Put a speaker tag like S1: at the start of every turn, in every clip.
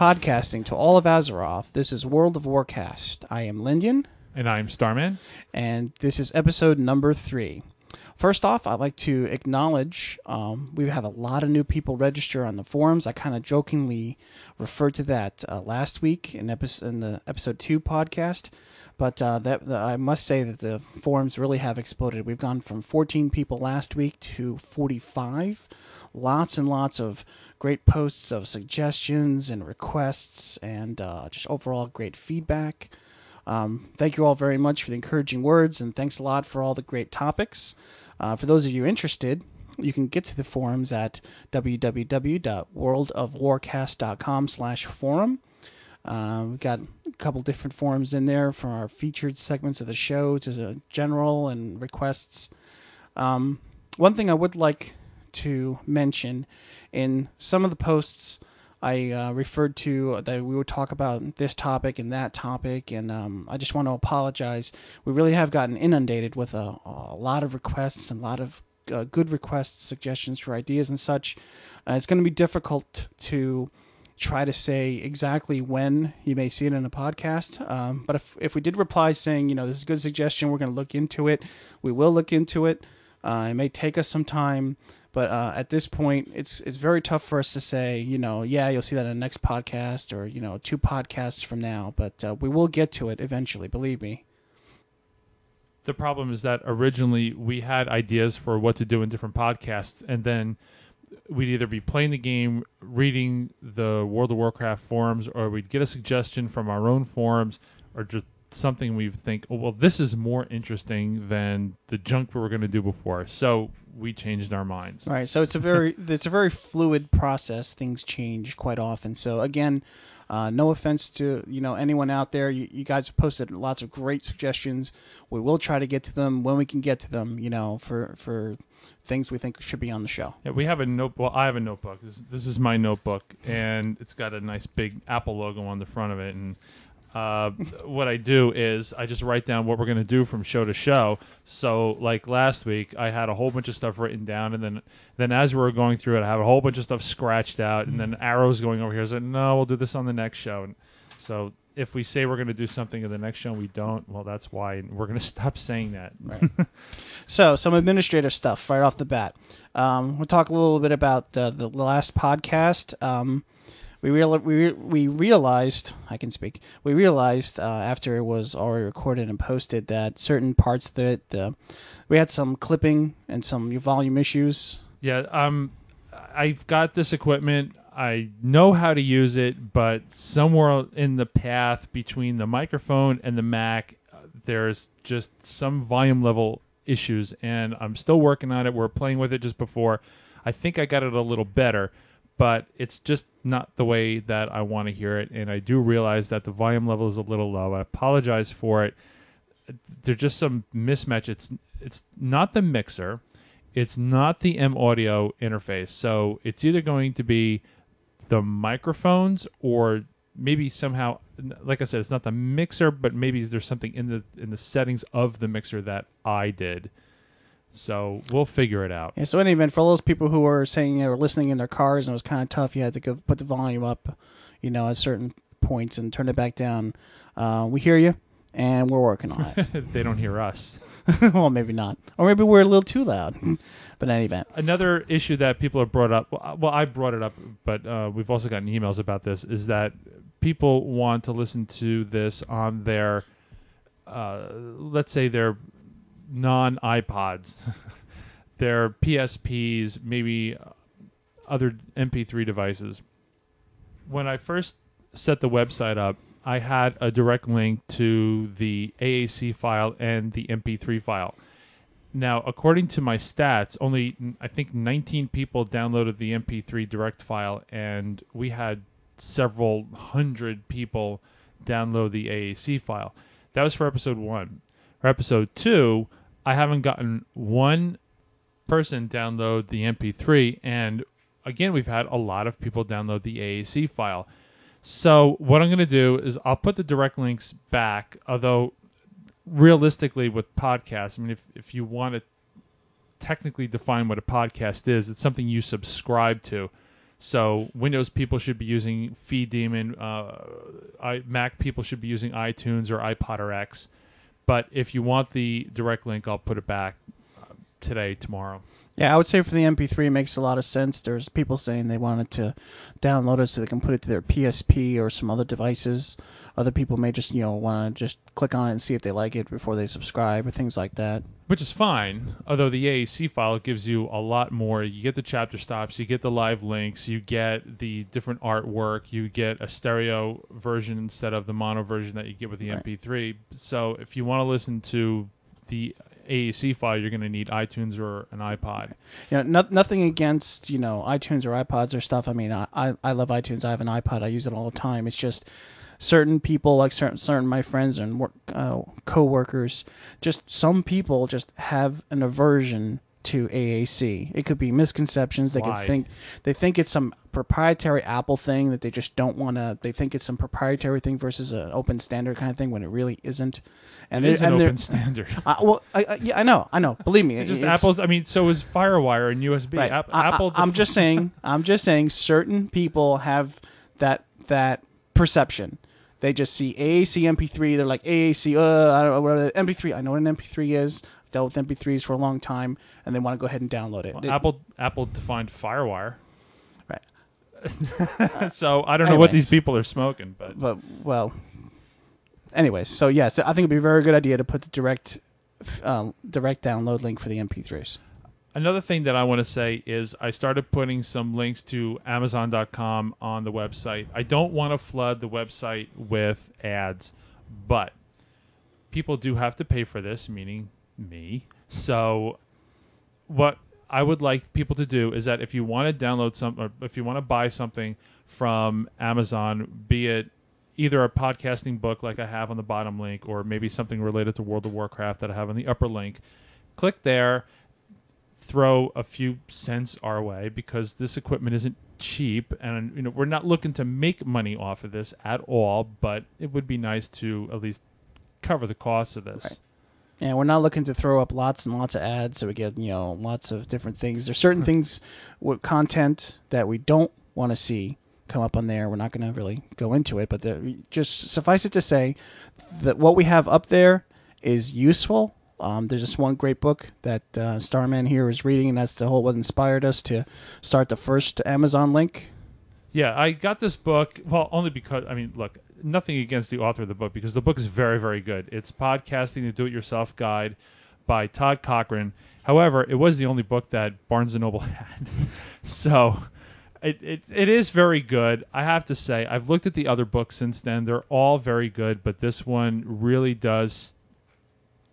S1: podcasting to all of Azeroth. This is World of Warcast. I am Lindian,
S2: And I'm Starman.
S1: and this is episode number three. First off, I'd like to acknowledge um, we have a lot of new people register on the forums. I kind of jokingly referred to that uh, last week in, episode, in the episode two podcast, but uh, that the, I must say that the forums really have exploded. We've gone from 14 people last week to 45. Lots and lots of great posts of suggestions and requests, and uh, just overall great feedback. Um, thank you all very much for the encouraging words, and thanks a lot for all the great topics. Uh, for those of you interested, you can get to the forums at www.worldofwarcast.com slash forum. Uh, we've got a couple different forums in there from our featured segments of the show to the general and requests. Um, one thing I would like to mention in some of the posts I uh, referred to that we would talk about this topic and that topic, and um, I just want to apologize. We really have gotten inundated with a, a lot of requests and a lot of uh, good requests, suggestions for ideas and such. Uh, it's going to be difficult to try to say exactly when you may see it in a podcast. Um, but if, if we did reply saying, you know, this is a good suggestion, we're going to look into it, we will look into it. Uh, it may take us some time, but uh, at this point, it's it's very tough for us to say, you know, yeah, you'll see that in the next podcast or you know, two podcasts from now. But uh, we will get to it eventually. Believe me.
S2: The problem is that originally we had ideas for what to do in different podcasts, and then we'd either be playing the game, reading the World of Warcraft forums, or we'd get a suggestion from our own forums, or just something we think, oh, well, this is more interesting than the junk we were going to do before. So we changed our minds.
S1: Right. So it's a very it's a very fluid process. Things change quite often. So again, uh, no offense to you know anyone out there. You, you guys have posted lots of great suggestions. We will try to get to them when we can get to them. You know, for for things we think should be on the show.
S2: Yeah, we have a note. Well, I have a notebook. This, this is my notebook, and it's got a nice big Apple logo on the front of it. And uh, what I do is I just write down what we're going to do from show to show. So, like last week, I had a whole bunch of stuff written down, and then then as we were going through it, I have a whole bunch of stuff scratched out, and then arrows going over here. So, no, we'll do this on the next show. And so, if we say we're going to do something in the next show and we don't, well, that's why we're going to stop saying that.
S1: Right. so, some administrative stuff right off the bat. Um, we'll talk a little bit about uh, the last podcast. Um, we real we we realized I can speak. We realized uh, after it was already recorded and posted that certain parts of it uh, we had some clipping and some volume issues.
S2: Yeah, um, I've got this equipment. I know how to use it, but somewhere in the path between the microphone and the Mac, uh, there's just some volume level issues, and I'm still working on it. We're playing with it just before. I think I got it a little better, but it's just not the way that I want to hear it. And I do realize that the volume level is a little low. I apologize for it. There's just some mismatch. It's it's not the mixer, it's not the M-Audio interface. So it's either going to be the microphones or maybe somehow like I said, it's not the mixer, but maybe there's something in the in the settings of the mixer that I did. So we'll figure it out.
S1: Yeah. So in any event, for all those people who were saying they were listening in their cars and it was kind of tough, you had to go put the volume up, you know, at certain points and turn it back down. Uh, we hear you, and we're working on it.
S2: they don't hear us.
S1: well, maybe not, or maybe we're a little too loud. but in any event,
S2: Another issue that people have brought up. Well, well I brought it up, but uh, we've also gotten emails about this. Is that people want to listen to this on their, uh, let's say their non iPods, their PSPs, maybe uh, other MP3 devices. When I first set the website up, I had a direct link to the AAC file and the MP3 file. Now, according to my stats, only I think 19 people downloaded the MP3 direct file, and we had several hundred people download the AAC file. That was for episode one. For episode two, I haven't gotten one person download the MP3, and again, we've had a lot of people download the AAC file. So what I'm going to do is I'll put the direct links back, although realistically with podcasts, I mean, if, if you want to technically define what a podcast is, it's something you subscribe to. So Windows people should be using FeedDemon. Uh, I, Mac people should be using iTunes or iPodderX. But if you want the direct link, I'll put it back uh, today, tomorrow.
S1: Yeah, I would say for the MP3, it makes a lot of sense. There's people saying they wanted to download it so they can put it to their PSP or some other devices. Other people may just, you know, want to just click on it and see if they like it before they subscribe or things like that.
S2: Which is fine, although the AAC file gives you a lot more. You get the chapter stops, you get the live links, you get the different artwork, you get a stereo version instead of the mono version that you get with the
S1: Right.
S2: MP3. So if you want to listen to the AAC file, you're going to need iTunes or an iPod.
S1: Know, no, nothing against, you know, iTunes or iPods or stuff. I mean, I, I love iTunes. I have an iPod. I use it all the time. It's just certain people, like certain, certain my friends and work, uh, co-workers, just some people just have an aversion to AAC. It could be misconceptions. They
S2: Why?
S1: could think they think it's some proprietary Apple thing that they just don't want to. They think it's some proprietary thing versus an open standard kind of thing when it really isn't. And
S2: It
S1: they're-
S2: an
S1: and
S2: open standard.
S1: Uh, well, I, I, yeah, I know, I know. Believe me,
S2: It's just
S1: it's-
S2: Apple's. I mean, so is FireWire and USB.
S1: Right.
S2: App-
S1: I,
S2: Apple.
S1: I, am just saying. I'm just saying. Certain people have that that perception. They just see AAC MP3. They're like AAC. Uh, I don't know whatever MP3. I know what an MP3 is. I've dealt with MP3s for a long time, and they want to go ahead and download it.
S2: Well,
S1: It-
S2: Apple Apple defined FireWire.
S1: Right.
S2: so I don't know what these people are smoking, but
S1: But well. Anyways, so yes, I think it'd be a very good idea to put the direct um, direct download link for the MP3s.
S2: Another thing that I want to say is I started putting some links to Amazon.com on the website. I don't want to flood the website with ads, but people do have to pay for this, meaning me. So, what I would like people to do is that if you want to download some, or if you want to buy something from Amazon, be it either a podcasting book like I have on the bottom link, or maybe something related to World of Warcraft that I have on the upper link, click there throw a few cents our way because this equipment isn't cheap and you know we're not looking to make money off of this at all but it would be nice to at least cover the cost of this
S1: Right. And we're not looking to throw up lots and lots of ads so we get, you know, lots of different things. There's certain hmm. things with content that we don't want to see come up on there. We're not going to really go into it, but the, just suffice it to say that what we have up there is useful. Um, there's this one great book that uh, Starman here is reading, and that's the whole what inspired us to start the first Amazon link.
S2: yeah i got this book well only because i mean look nothing against the author of the book because the book is very very good. It's podcasting the do-it-yourself guide by Todd Cochrane. However it was the only book that barnes and noble had. So it, it, it is very good. I have to say i've looked at the other books since then. They're all very good but this one really does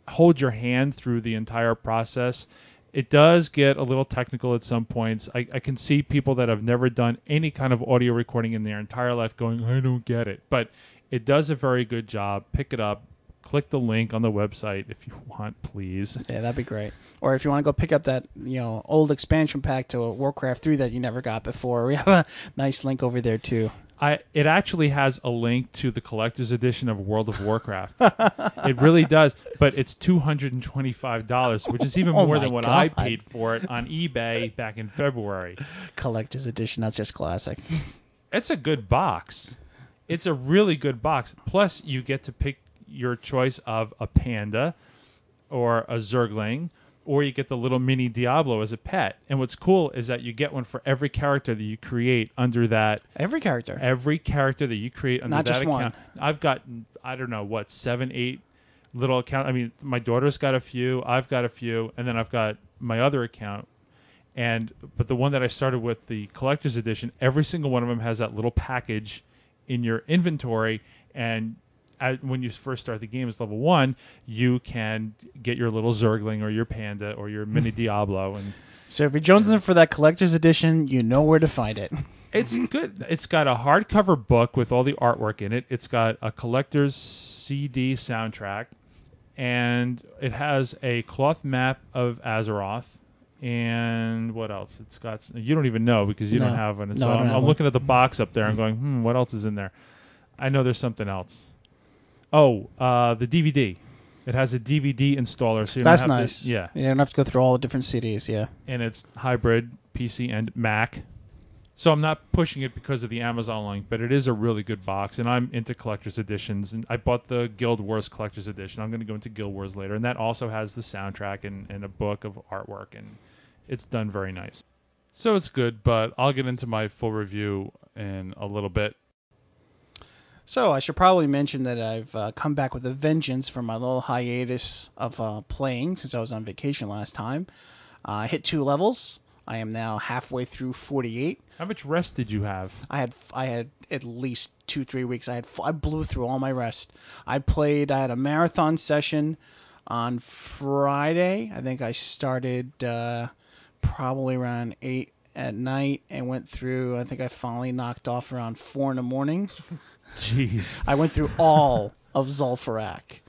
S2: hold your hand through the entire process. It does get a little technical at some points. I, I can see people that have never done any kind of audio recording in their entire life going, I don't get it. But it does a very good job. Pick it up. Click the link on the website if you want, please.
S1: Yeah, that'd be great. Or if you want to go pick up that, you know, old expansion pack to Warcraft 3 that you never got before, we have a nice link over there too.
S2: I it actually has a link to the collector's edition of World of Warcraft. it really does, but it's two hundred and twenty five dollars, which is even
S1: Oh
S2: more
S1: my
S2: than what I
S1: God.
S2: paid for it on eBay back in February.
S1: Collector's edition, that's just classic.
S2: It's a good box. It's a really good box. Plus, you get to pick your choice of a panda or a zergling, or you get the little mini Diablo as a pet. And what's cool is that you get one for every character that you create under that
S1: Every character.
S2: every character that you create under
S1: Not
S2: that
S1: just
S2: account.
S1: one.
S2: I've got I don't know what seven, eight little account. I mean, my daughter's got a few. I've got a few, and then I've got my other account. And but the one that I started with, the collector's edition, every single one of them has that little package in your inventory, and at, when you first start the game as level one, you can get your little Zergling or your Panda or your mini Diablo, and
S1: So if you're jonesing for that collector's edition, you know where to find it.
S2: It's good. It's got a hardcover book with all the artwork in it. It's got a collector's CD soundtrack, and it has a cloth map of Azeroth. And what else? It's got. You don't even know because you
S1: No.
S2: don't have one. And
S1: No,
S2: so I'm, I'm looking at the box up there I'm going, hmm, what else is in there? I know there's something else. Oh, uh, the DVD. It has a DVD installer, so you don't
S1: That's
S2: have to-
S1: nice.
S2: yeah,
S1: You don't have to go through all the different CDs, yeah.
S2: and it's hybrid PC and Mac. So I'm not pushing it because of the Amazon link, but it is a really good box, and I'm into collector's editions. And I bought the Guild Wars collector's edition. I'm going to go into Guild Wars later, and that also has the soundtrack and, and a book of artwork, and it's done very nice. So it's good, but I'll get into my full review in a little bit.
S1: So I should probably mention that I've uh, come back with a vengeance from my little hiatus of uh, playing since I was on vacation last time. Uh, I hit two levels. I am now halfway through 48.
S2: How much rest did you have?
S1: I had I had at least two three weeks. I had I blew through all my rest. I played. I had a marathon session on Friday. I think I started uh, probably around eight at night and went through. I think I finally knocked off around four in the morning.
S2: Jeez.
S1: I went through all of Zul'Farrak.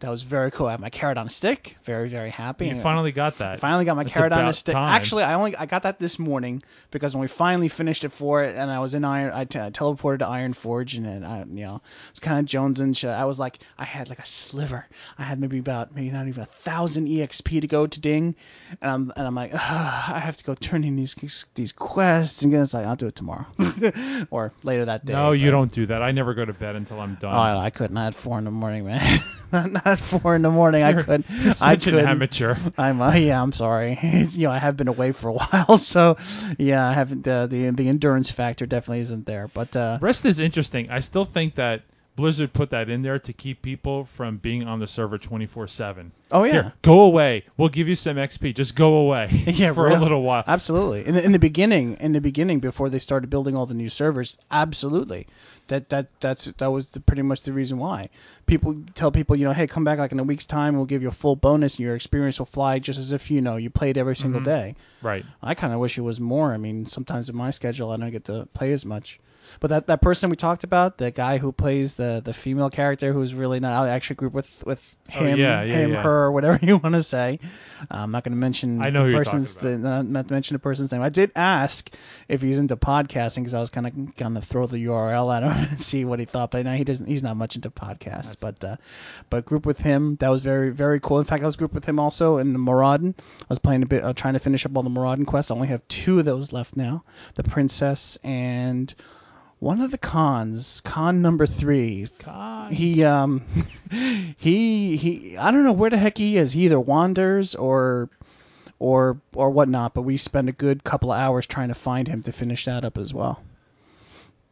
S1: That was very cool. I have my carrot on a stick. Very, very happy.
S2: You
S1: And
S2: finally got that.
S1: finally got my
S2: That's
S1: carrot on a
S2: about
S1: stick.
S2: time.
S1: Actually, I only I got that this morning because when we finally finished it for it, and I was in Iron, I, t- I teleported to Ironforge, and then I, you know, it's kind of Jones and shit. I was like, I had like a sliver. I had maybe about maybe not even a thousand exp to go to Ding, and I'm and I'm like, "Ugh, I have to go turn in these these quests, and it's like I'll do it tomorrow or later that day.
S2: no, you
S1: but-
S2: don't do that. I never go to bed until I'm done.
S1: Oh, I, I couldn't. I had four in the morning, man. not, at four in the morning. I
S2: You're-
S1: couldn't.
S2: You're
S1: I
S2: such an amateur.
S1: I'm uh, yeah. I'm sorry. You know, I have been away for a while, so yeah, I haven't. Uh, the the endurance factor definitely isn't there. But uh,
S2: Rest is interesting. I still think that Blizzard put that in there to keep people from being on the server 24 7.
S1: oh yeah,
S2: Here, go away. We'll give you some XP. Just go away
S1: Yeah,
S2: for
S1: real-
S2: a little while.
S1: absolutely. In the, in the beginning, in the beginning, before they started building all the new servers, absolutely. That that that's that was the, pretty much the reason why people tell people, you know, hey, come back like in a week's time. We'll give you a full bonus, and your experience will fly just as if you know you played every single
S2: Mhm.
S1: day.
S2: Right.
S1: I kind of wish it was more. I mean, sometimes in my schedule, I don't get to play as much. But that, that person we talked about, the guy who plays the, the female character, who's really not I actually group with with
S2: Oh,
S1: him,
S2: yeah, yeah,
S1: him,
S2: yeah.
S1: her, whatever you want to say. Uh, I'm not going to mention
S2: I know
S1: the person's the, not, not mention the person's name. I did ask if he's into podcasting because I was kind of going to throw the URL at him and see what he thought. But now he doesn't. He's not much into podcasts. But uh, but group with him that was very very cool. In fact, I was group with him also in the Maraudon. I was playing a bit, uh, trying to finish up all the Maraudon quests. I only have two of those left now: the princess and one of the Khans. Khan number three.
S2: God.
S1: He um he he. I don't know where the heck he is. He either wanders or or or whatnot. But we spent a good couple of hours trying to find him to finish that up as well.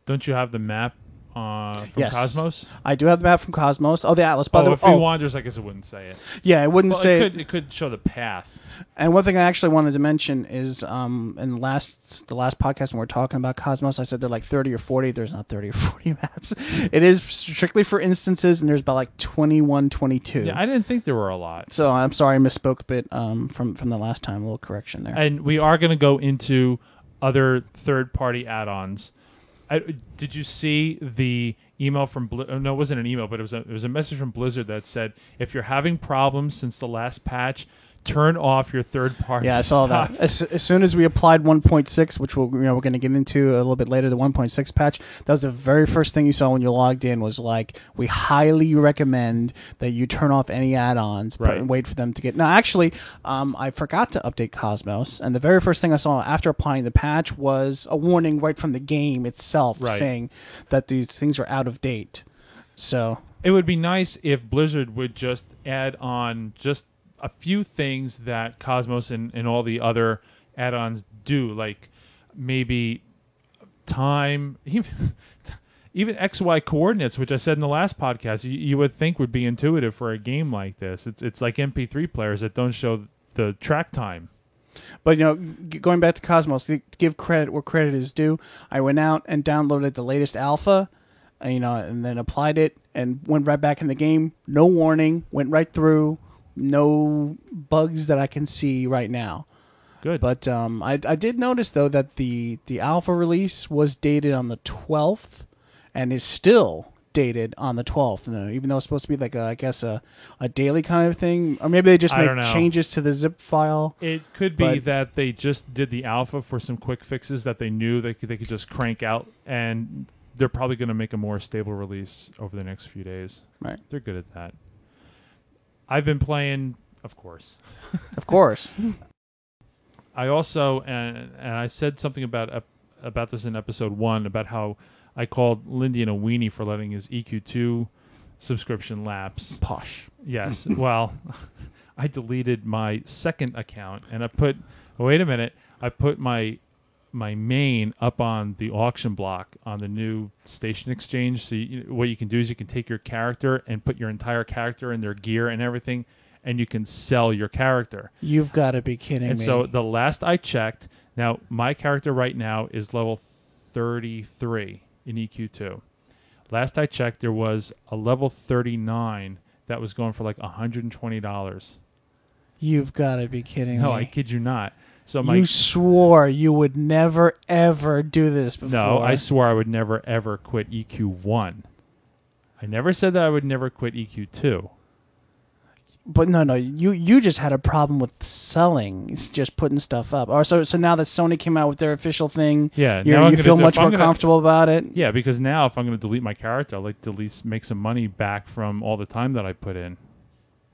S2: Don't you have the map uh, from
S1: Yes.
S2: Cosmos?
S1: I do have the map from Cosmos. Oh, the Atlas. By
S2: oh,
S1: the
S2: if
S1: way,
S2: he
S1: oh,
S2: wanders, I guess it wouldn't say it.
S1: yeah, it wouldn't
S2: Well,
S1: say.
S2: it could, it could show the path.
S1: And one thing I actually wanted to mention is, um, in the last the last podcast when we are talking about Cosmos, I said they're like thirty or forty. There's not thirty or forty maps. It is strictly for instances, and there's about like 21, 22.
S2: Yeah, I didn't think there were a lot.
S1: so I'm sorry I misspoke a bit um, from from the last time. A little correction there.
S2: And we are going to go into other third-party add-ons. I, did you see the email from Bli- oh, no it wasn't an email but it was a, it was a message from blizzard that said if you're having problems since the last patch turn off your third party
S1: yeah, I saw
S2: stuff.
S1: that. As, as soon as we applied 1.6, which we'll, you know, we're going to get into a little bit later, the 1.6 patch, that was the very first thing you saw when you logged in was like, we highly recommend that you turn off any add-ons
S2: Right.
S1: and wait for them to get. Now, actually, um, I forgot to update Cosmos, and the very first thing I saw after applying the patch was a warning right from the game itself
S2: Right.
S1: saying that these things are out of date. So,
S2: it would be nice if blizzard would just add on just a few things that cosmos and, and all the other add-ons do like maybe time even even xy coordinates which i said in the last podcast you, you would think would be intuitive for a game like this it's it's like mp3 players that don't show the track time
S1: But you know, going back to Cosmos, to give credit where credit is due. I went out and downloaded the latest alpha, uh, you know, and then applied it and went right back in the game. No warning, went right through. No bugs that I can see right now.
S2: good
S1: But um, I, I did notice though that the the alpha release was dated on the twelfth, and is still dated on the twelfth. Even though it's supposed to be like a, I guess a, a daily kind of thing, or maybe they just
S2: I
S1: make
S2: know.
S1: changes to the zip file.
S2: It could be
S1: But-
S2: that they just did the alpha for some quick fixes that they knew they could, they could just crank out, and they're probably going to make a more stable release over the next few days.
S1: Right.
S2: They're good at that. I've been playing, of course.
S1: Of course.
S2: I also and and I said something about about this in episode one about how I called Lindian a weenie for letting his EQ2 subscription lapse.
S1: Posh.
S2: Yes. well, I deleted my second account and I put. Wait a minute. I put my my main up on the auction block on the new station exchange. So you, what you can do is you can take your character and put your entire character and their gear and everything, and you can sell your character.
S1: You've got to be kidding
S2: And
S1: me.
S2: so the last I checked, now my character right now is level 33 in EQ2. Last I checked, there was a level 39 that was going for like $120.
S1: You've got to be kidding me.
S2: No,
S1: me.
S2: I kid you not. So my
S1: you swore you would never ever do this before.
S2: no, I swore I would never ever quit EQ1. I never said that I would never quit E EQ2.
S1: But no, no, you you just had a problem with selling. It's just putting stuff up. Or so so now that Sony came out with their official thing,
S2: Yeah, now
S1: you feel
S2: do-
S1: much more
S2: gonna-
S1: comfortable about it.
S2: Yeah, because now if I'm going to delete my character, I'd like to at least make some money back from all the time that I put in.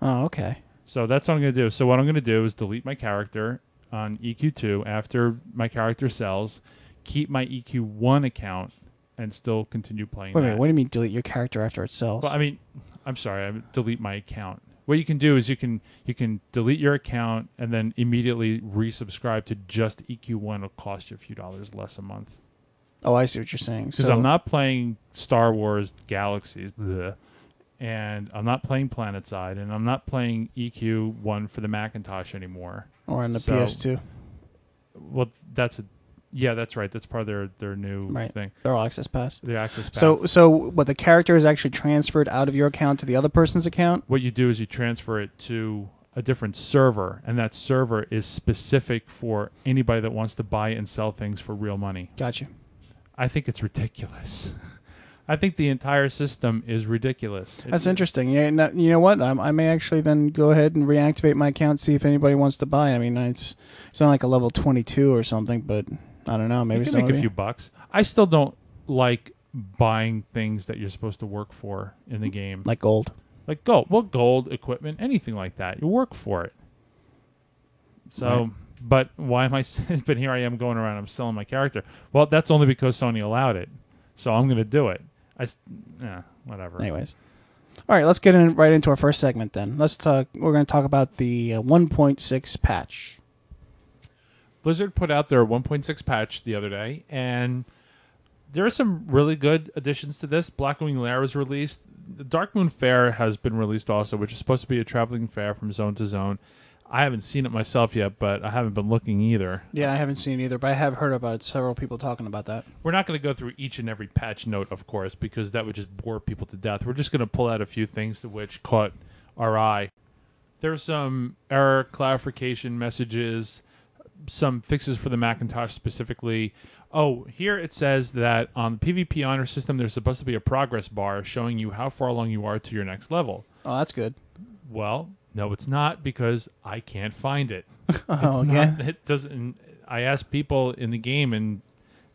S1: Oh, okay.
S2: So that's what I'm going to do. So what I'm going to do is delete my character on EQ2 after my character sells, keep my EQ1 account, and still continue playing
S1: Wait a
S2: that.
S1: minute. What do you mean delete your character after it sells?
S2: Well, I mean, I'm sorry, I delete my account. What you can do is you can you can delete your account and then immediately resubscribe to just EQ1. It'll cost you a few dollars less a month
S1: oh, I see what you're saying.
S2: because
S1: So
S2: I'm not playing Star Wars Galaxies, bleh, and I'm not playing PlanetSide, and I'm not playing EQ1 for the Macintosh anymore.
S1: or on the
S2: so-
S1: PS2,
S2: Well, that's a yeah, that's right. That's part of their their new
S1: Right.
S2: thing,
S1: they're all access pass.
S2: their access pass.
S1: So so what the character is actually transferred out of your account to the other person's account?
S2: what you do is you transfer it to a different server, and that server is specific for anybody that wants to buy and sell things for real money.
S1: Gotcha.
S2: I think it's ridiculous. I think the entire system is ridiculous.
S1: That's
S2: It-
S1: interesting. Yeah, no, you know what? I, I may actually then go ahead and reactivate my account, see if anybody wants to buy. I mean, it's it's not like a level twenty two or something, but I don't know. Maybe
S2: You can make a few bucks. I still don't like buying things that you're supposed to work for in the game.
S1: like gold.
S2: like gold, well, gold equipment, anything like that. You work for it. So,
S1: Right.
S2: but why am I? but here I am going around. I'm selling my character. Well, that's only because Sony allowed it. So I'm going to do it. I, s- yeah, whatever.
S1: Anyways, all right. Let's get in right into our first segment then. Let's talk. We're going to talk about the uh, one point six patch.
S2: Blizzard put out their 1.6 patch the other day, and there are some really good additions to this. Blackwing Lair was released. The Darkmoon Faire has been released also, which is supposed to be a traveling fair from zone to zone. I haven't seen it myself yet, but I haven't been looking either.
S1: Yeah, I haven't seen it either, but I have heard about several people talking about that.
S2: We're not going to go through each and every patch note, of course, because that would just bore people to death. We're just going to pull out a few things to which caught our eye. There's some error clarification messages, some fixes for the Macintosh specifically. Oh, here it says that on the PvP honor system, there's supposed to be a progress bar showing you how far along you are to your next level.
S1: Oh, that's good.
S2: Well, no, it's not because I can't find it.
S1: Oh,
S2: It's
S1: yeah.
S2: not- it doesn't. I ask people in the game, and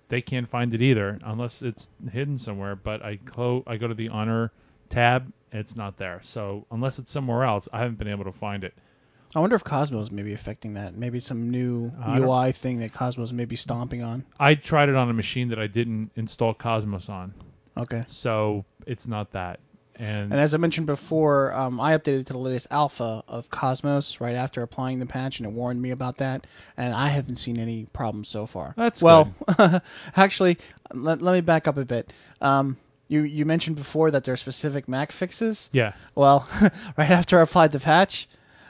S2: they can't find it either, unless it's hidden somewhere. But I clo- I go to the honor tab, and it's not there. So unless it's somewhere else, I haven't been able to find it.
S1: I wonder if Cosmos may be affecting that. Maybe some new
S2: I
S1: UI thing that Cosmos may be stomping on.
S2: I tried it on a machine that I didn't install Cosmos on,
S1: Okay.
S2: so it's not that. And,
S1: And as I mentioned before, um, I updated to the latest alpha of Cosmos right after applying the patch, and it warned me about that. And I haven't seen any problems so far.
S2: That's
S1: well. actually, let, let me back up a bit. Um, you you mentioned before that there are specific Mac fixes.
S2: yeah,
S1: Well, right after I applied the patch,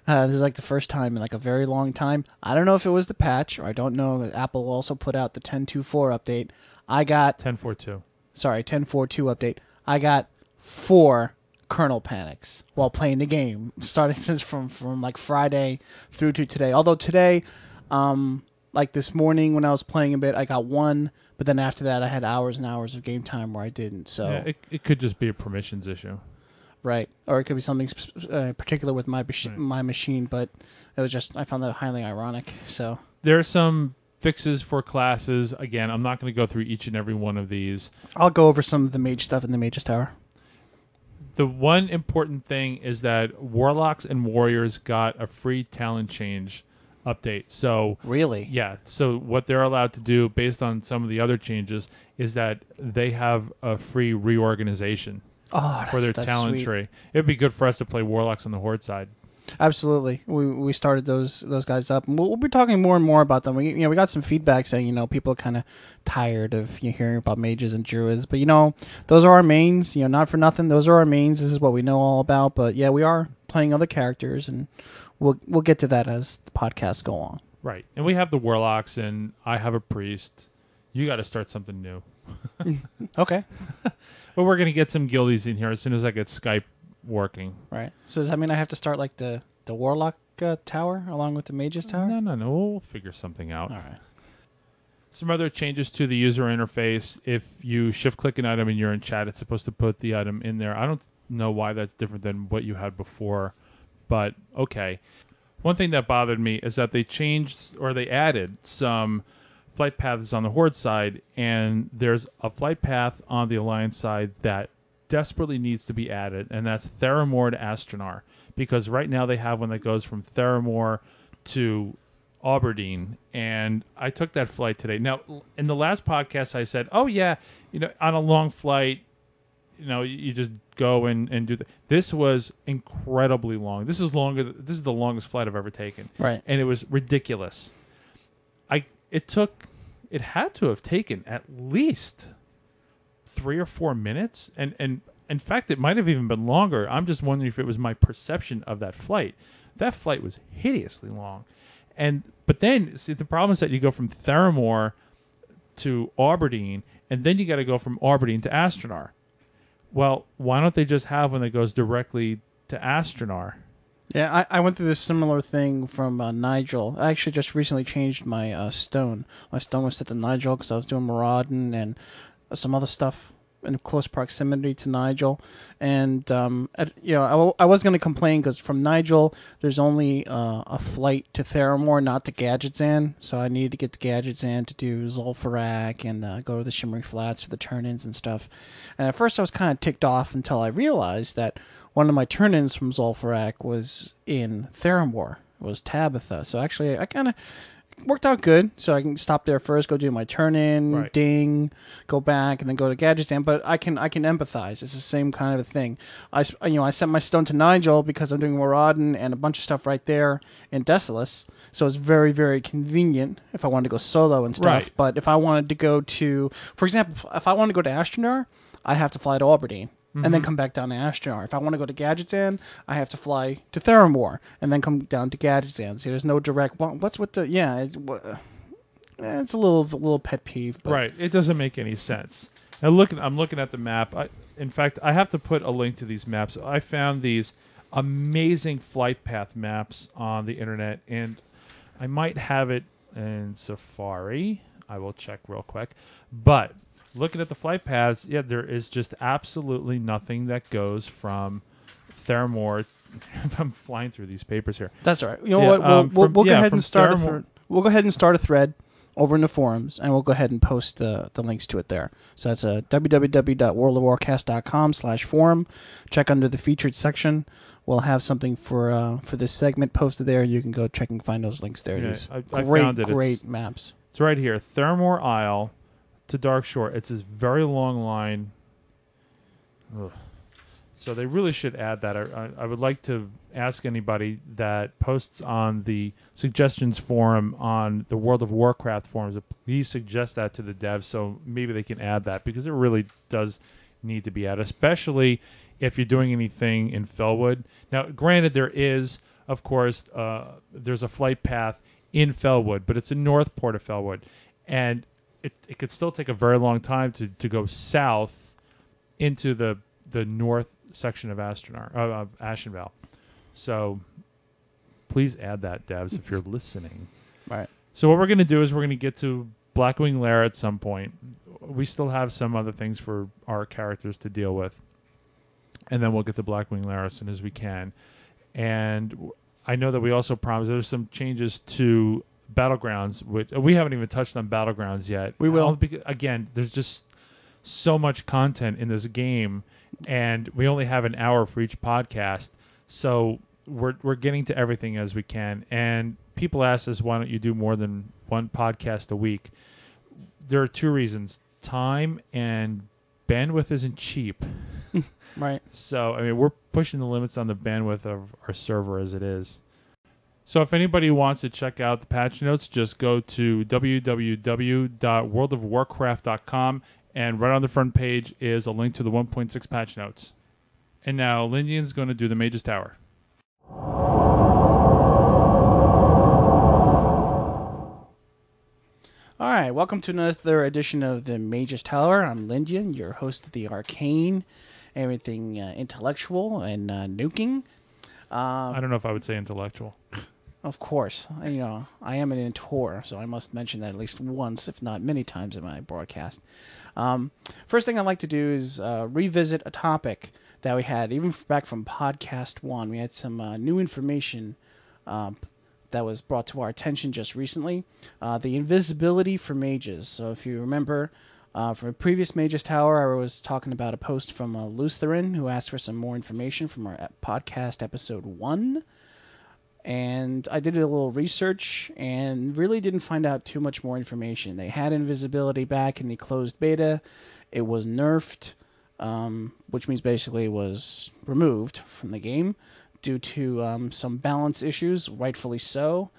S1: uh, this is like the first time in like a very long time. I don't know if it was the patch, or I don't know. Apple also put out the 10.2.4 update. I got
S2: ten four two.
S1: sorry 10.4.2 update. I got four kernel panics while playing the game, starting since from from like Friday through to today. Although today, um, like this morning when I was playing a bit, I got one. But then after that, I had hours and hours of game time where I didn't. So
S2: Yeah, it, it could just be a permissions issue.
S1: Right, or it could be something sp- uh, particular with my mach-
S2: Right.
S1: my machine, but it was just I found that highly ironic. So
S2: There are some fixes for classes. Again, I'm not going to go through each and every one of these.
S1: I'll go over some of the mage stuff in the Mage's Tower.
S2: The one important thing is that warlocks and warriors got a free talent change update. So
S1: Really?
S2: yeah, so what they're allowed to do based on some of the other changes is that they have a free reorganization
S1: Oh,
S2: for their talent
S1: sweet.
S2: tree. It'd be good for us to play warlocks on the horde side.
S1: Absolutely, we we started those those guys up, and we'll, we'll be talking more and more about them. We you know we got some feedback saying you know people are kind of tired of you hearing about mages and druids, but you know those are our mains. You know, not for nothing, those are our mains. This is what we know all about. But yeah, we are playing other characters, and we'll we'll get to that as the podcasts go on.
S2: Right. And we have the warlocks and I have a priest. You got to start something new.
S1: Okay,
S2: But we're going to get some guildies in here as soon as I get Skype working.
S1: right. So does that mean I have to start like the the warlock uh, tower along with the mages tower?
S2: No, no, no. We'll figure something out.
S1: All right.
S2: Some other changes to the user interface. If you shift click an item and you're in chat, it's supposed to put the item in there. I don't know why that's different than what you had before, but okay. One thing that bothered me is that they changed or they added some flight paths on the Horde side, and there's a flight path on the Alliance side that desperately needs to be added, and that's Theramore to Astranaar. Because right now they have one that goes from Theramore to Auberdine, and I took that flight today. Now, in the last podcast, I said, "Oh yeah, you know, on a long flight, you know, you just go and and do the." This was incredibly long. This is longer. This is the longest flight I've ever taken,
S1: Right.
S2: and it was ridiculous. I it took, it had to have taken at least three or four minutes, and and in fact, it might have even been longer. I'm just wondering if it was my perception of that flight. That flight was hideously long, and but then see the problem is that you go from Theramore to Auberdine, and then you got to go from Auberdine to Astranaar. Well, why don't they just have one that goes directly to Astranaar?
S1: Yeah, I, I went through this similar thing from uh, Nijel. I actually just recently changed my uh, stone. My stone was set to Nijel because I was doing Maraudon and some other stuff in close proximity to Nijel. And, um, at, you know, I, w- I was going to complain because from Nijel, there's only uh, a flight to Theramore, not to Gadgetzan. So I needed to get to Gadgetzan to do Zul'Farrak and uh, go to the Shimmering Flats for the turn ins and stuff. And at first I was kind of ticked off until I realized that one of my turn-ins from Zul'Farrak was in Theramore. It was Tabitha. So actually, I kind of worked out good. So I can stop there first, go do my turn-in,
S2: Right.
S1: ding, go back, and then go to Gadgetzan. But I can I can empathize. It's the same kind of a thing. I you know I sent my stone to Nijel because I'm doing Maraudon and a bunch of stuff right there in Desolace. So it's very very convenient if I wanted to go solo and stuff.
S2: Right.
S1: But if I wanted to go to, for example, if I wanted to go to Astranaar, I have to fly to Auberdine and then come back down to Astranaar. If I want to go to Gadgetzan, I have to fly to Theramore and then come down to Gadgetzan. So there's no direct. what- What's with the? Yeah, it's, eh, it's a little a little pet peeve. But
S2: Right. It doesn't make any sense. Now looking, I'm looking at the map. I, in fact, I have to put a link to these maps. I found these amazing flight path maps on the internet, and I might have it in Safari. I will check real quick. But looking at the flight paths, yeah, there is just absolutely nothing that goes from Theramore. I'm flying through these papers here.
S1: That's all right. You know
S2: Yeah,
S1: what? We'll,
S2: um,
S1: we'll,
S2: from-
S1: we'll
S2: yeah,
S1: go ahead and start. A
S2: Theramore-
S1: thread. We'll go ahead and start a thread over in the forums, and we'll go ahead and post the, the links to it there. So that's a www.worldofwarcast.com slash forum. Check under the featured section. We'll have something for uh, for this segment posted there. You can go check and find those links there.
S2: Yeah,
S1: These
S2: I- I
S1: great,
S2: found it. It's-
S1: great maps.
S2: It's right here, Theramore Isle to Darkshore. It's this very long line. Ugh. So they really should add that. I, I, would like to ask anybody that posts on the suggestions forum on the World of Warcraft forums to please suggest that to the devs so maybe they can add that because it really does need to be added, especially if you're doing anything in Felwood. Now, granted, there is, of course, uh, there's a flight path in Felwood, but it's in Northport of Fellwood, and it, it could still take a very long time to, to go south into the the north section of Astranaar uh, of Ashenvale. So please add that, devs, if you're listening.
S1: Right.
S2: So what we're going to do is we're going to get to Blackwing Lair at some point. We still have some other things for our characters to deal with, and then we'll get to Blackwing Lair as soon as we can. And I know that we also promised there's some changes to Battlegrounds, which we haven't even touched on Battlegrounds yet.
S1: We will.
S2: Beca- Again, there's just so much content in this game, and we only have an hour for each podcast, so we're we're getting to everything as we can. And people ask us why don't you do more than one podcast a week. There are two reasons: time and bandwidth isn't cheap.
S1: Right.
S2: So I mean, we're pushing the limits on the bandwidth of our server as it is. So if anybody wants to check out the patch notes, just go to www.worldofwarcraft.com and right on the front page is a link to the 1.6 patch notes. And now Lindian's going to do the Mage's Tower.
S1: All right, welcome to another edition of the Mage's Tower. I'm Lindian, your host of the Arcane, everything uh, intellectual and uh, nuking.
S2: I don't know if I would say intellectual.
S1: Of course, I- you know I am an intor, so I must mention that at least once, if not many times, in my broadcast. Um, first thing I'd like to do is uh, revisit a topic that we had even back from podcast one. We had some uh, new information um, that was brought to our attention just recently. Uh, the invisibility for mages. So if you remember. Uh, from a previous Mages Tower, I was talking about a post from uh, Lutheran who asked for some more information from our podcast episode one and I did a little research and really didn't find out too much more information. They had invisibility back in the closed beta. It was nerfed, um, which means basically was removed from the game due to um, some balance issues, rightfully so.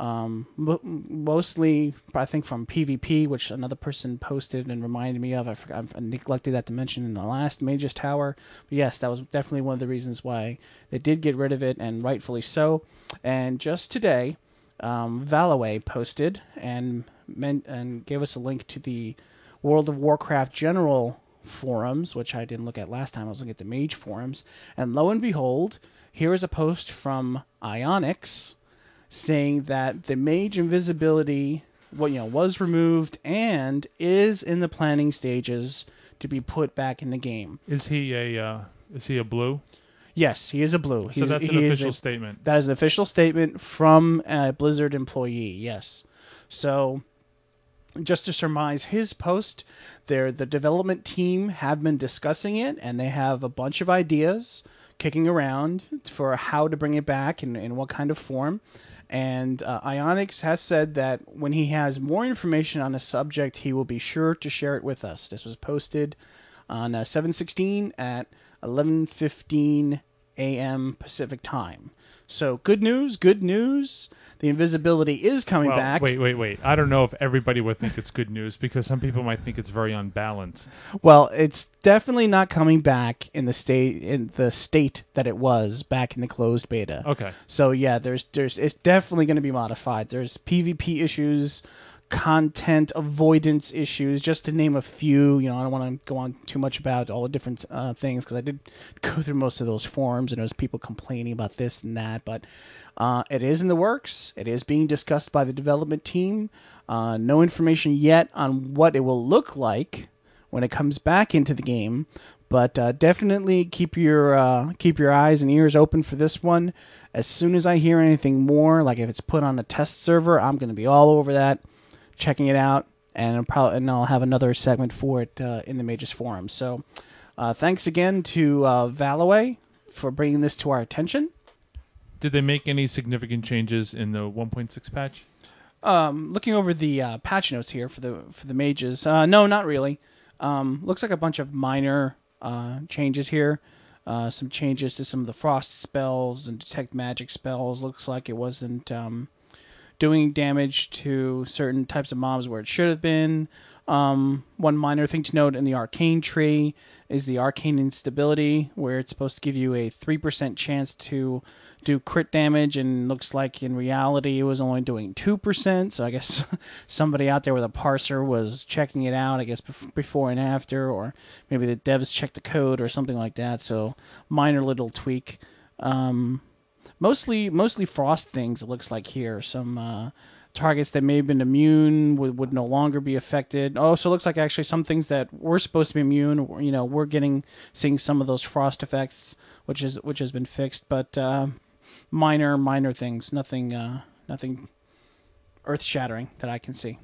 S1: Um, mostly, I think, from PvP, which another person posted and reminded me of. I, forgot, I neglected that to mention in the last Mage's Tower. But yes, that was definitely one of the reasons why they did get rid of it, and rightfully so. And just today, um, Valaway posted and meant and gave us a link to the World of Warcraft general forums, which I didn't look at last time. I was looking at the Mage forums, and lo and behold, here is a post from Eyonix saying that the mage invisibility what you know was removed and is in the planning stages to be put back in the game.
S2: Is he a uh, is he a blue?
S1: Yes, he is a blue.
S2: So
S1: He's-
S2: that's an official
S1: a-
S2: statement.
S1: that is an official statement from a Blizzard employee. Yes. So, just to surmise his post, there the development team have been discussing it, and they have a bunch of ideas kicking around for how to bring it back and in what kind of form. And uh, Eyonix has said that when he has more information on a subject, he will be sure to share it with us. This was posted on uh, 716 at 11:15 a.m. Pacific time. So good news, good news. The invisibility is coming
S2: Well,
S1: back.
S2: wait, wait, wait. I don't know if everybody would think it's good news because some people might think it's very unbalanced.
S1: Well, it's definitely not coming back in the state in the state that it was back in the closed beta.
S2: Okay.
S1: So yeah, there's there's it's definitely going to be modified. There's PvP issues, content avoidance issues, just to name a few. You know, I don't want to go on too much about all the different uh, things because I did go through most of those forums and there was people complaining about this and that. But uh, it is in the works. It is being discussed by the development team. Uh, no information yet on what it will look like when it comes back into the game. But uh, definitely keep your uh, keep your eyes and ears open for this one. As soon as I hear anything more, like if it's put on a test server, I'm going to be all over that, checking it out, and I'll probably and I'll have another segment for it uh, in the Mages forum. So, uh, thanks again to uh, for bringing this to our attention.
S2: Did they make any significant changes in the 1.6 patch?
S1: Um, looking over the uh, patch notes here for the for the mages, uh, no, not really. Um, looks like a bunch of minor uh, changes here. Uh, some changes to some of the frost spells and detect magic spells. Looks like it wasn't um, doing damage to certain types of mobs where it should have been. Um, one minor thing to note in the arcane tree is the arcane instability, where it's supposed to give you a 3% chance to do crit damage, and looks like in reality it was only doing 2%. So I guess somebody out there with a parser was checking it out, I guess before and after, or maybe the devs checked the code or something like that. So minor little tweak. Um, mostly mostly frost things it looks like here. Some uh, targets that may have been immune would, would no longer be affected. Oh so it looks like actually some things that were supposed to be immune you know we're getting seeing some of those frost effects which is which has been fixed but uh, minor minor things. Nothing uh, nothing earth shattering that i can see.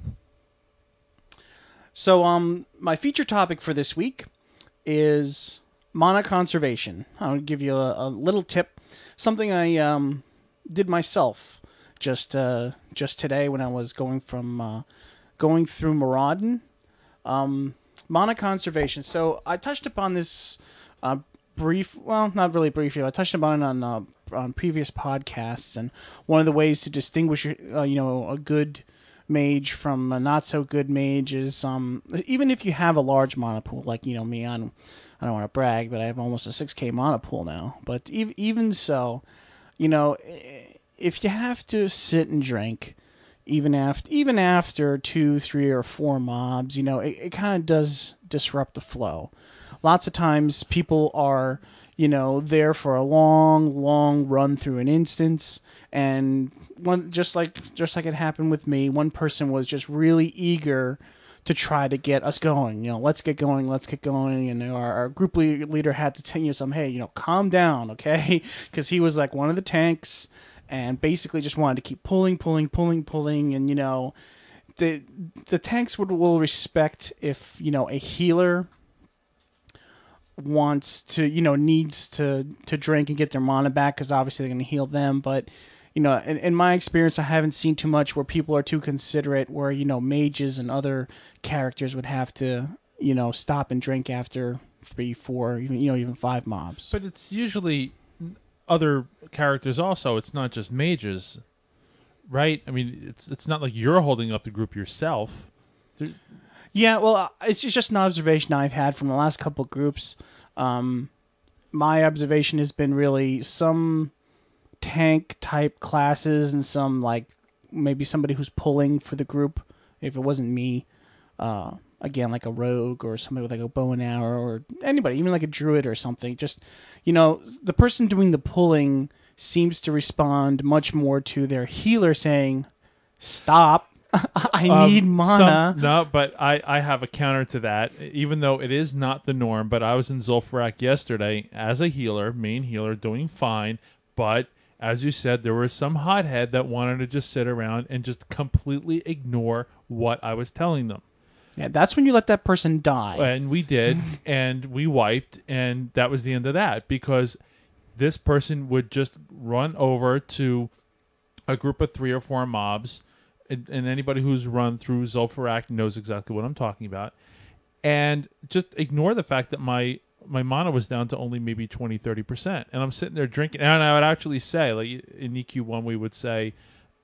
S1: So um my feature topic for this week is mana conservation. I'll give you a, a little tip, something I um, did myself just uh, just today when I was going from uh, going through Maraudon. Um, mana conservation. So I touched upon this uh, brief, well, not really briefly. I touched upon it on uh, on previous podcasts, and one of the ways to distinguish, uh, you know, a good mage from a not so good mage is um even if you have a large mana pool like you know me on I don't want to brag but I have almost a 6k mana pool now. But even even so you know if you have to sit and drink even after even after two three or four mobs you know it, it kind of does disrupt the flow. Lots of times people are you know there for a long long run through an instance and one just like just like it happened with me one person was just really eager to try to get us going you know let's get going let's get going. And our, our group leader had to tell you some hey you know calm down okay? Because he was like one of the tanks and basically just wanted to keep pulling pulling pulling pulling. And you know the the tanks would will respect if you know a healer wants to you know needs to to drink and get their mana back because obviously they're going to heal them. But you know in, in my experience i haven't seen too much where people are too considerate where you know mages and other characters would have to you know stop and drink after three four even you know even five mobs.
S2: But it's usually other characters also. It's not just mages right? I mean it's it's not like you're holding up the group yourself. There,
S1: yeah, well, uh, it's just an observation I've had from the last couple groups. Um, my observation has been really some tank type classes and some like maybe somebody who's pulling for the group. If it wasn't me, uh, again like a rogue or somebody with like a bow and arrow or anybody, even like a druid or something. Just you know, the person doing the pulling seems to respond much more to their healer saying, "Stop." I um, need mana.
S2: Some, no, but I, I have a counter to that. Even though it is not the norm, but I was in Zul'Farrak yesterday as a healer, main healer, doing fine. But as you said, there was some hothead that wanted to just sit around and just completely ignore what I was telling them.
S1: Yeah, that's when you let that person die.
S2: And we did, and we wiped, and that was the end of that because this person would just run over to a group of three or four mobs and, and anybody who's run through Zul'Farrak knows exactly what I'm talking about. And just ignore the fact that my my mana was down to only maybe 20 30% and i'm sitting there drinking and i would actually say like in eq1 we would say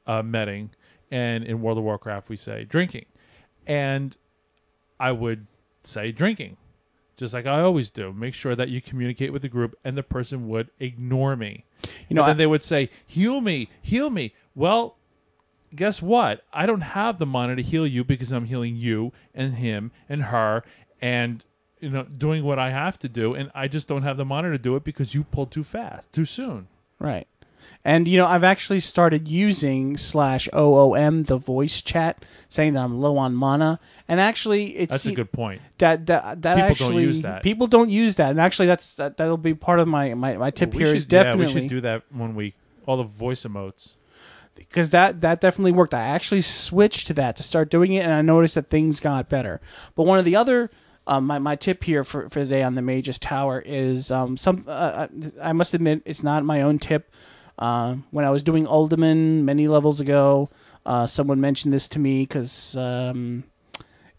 S2: uh, medding and in world of warcraft we say drinking. And i would say drinking just like i always do. Make sure that you communicate with the group and the person would ignore me. You know and I, they would say heal me heal me. Well guess what? I don't have the mana to heal you because I'm healing you and him and her and you know doing what I have to do, and I just don't have the mana to do it because you pulled too fast, too soon.
S1: Right. And you know, I've actually started using slash OOM the voice chat, saying that I'm low on mana. And actually, it's
S2: that's a good point.
S1: That that, that
S2: people
S1: actually
S2: don't use that.
S1: people don't use that. And actually, that's that that'll be part of my my, my tip
S2: we
S1: here
S2: should,
S1: is definitely
S2: yeah, we should do that one week. All the voice emotes
S1: because that that definitely worked. I actually switched to that to start doing it, and I noticed that things got better. But one of the other um, my, my tip here for, for the day on the Mage's Tower is um, some. Uh, uh, I must admit, it's not my own tip. Uh, when I was doing Uldaman many levels ago, uh, someone mentioned this to me because um,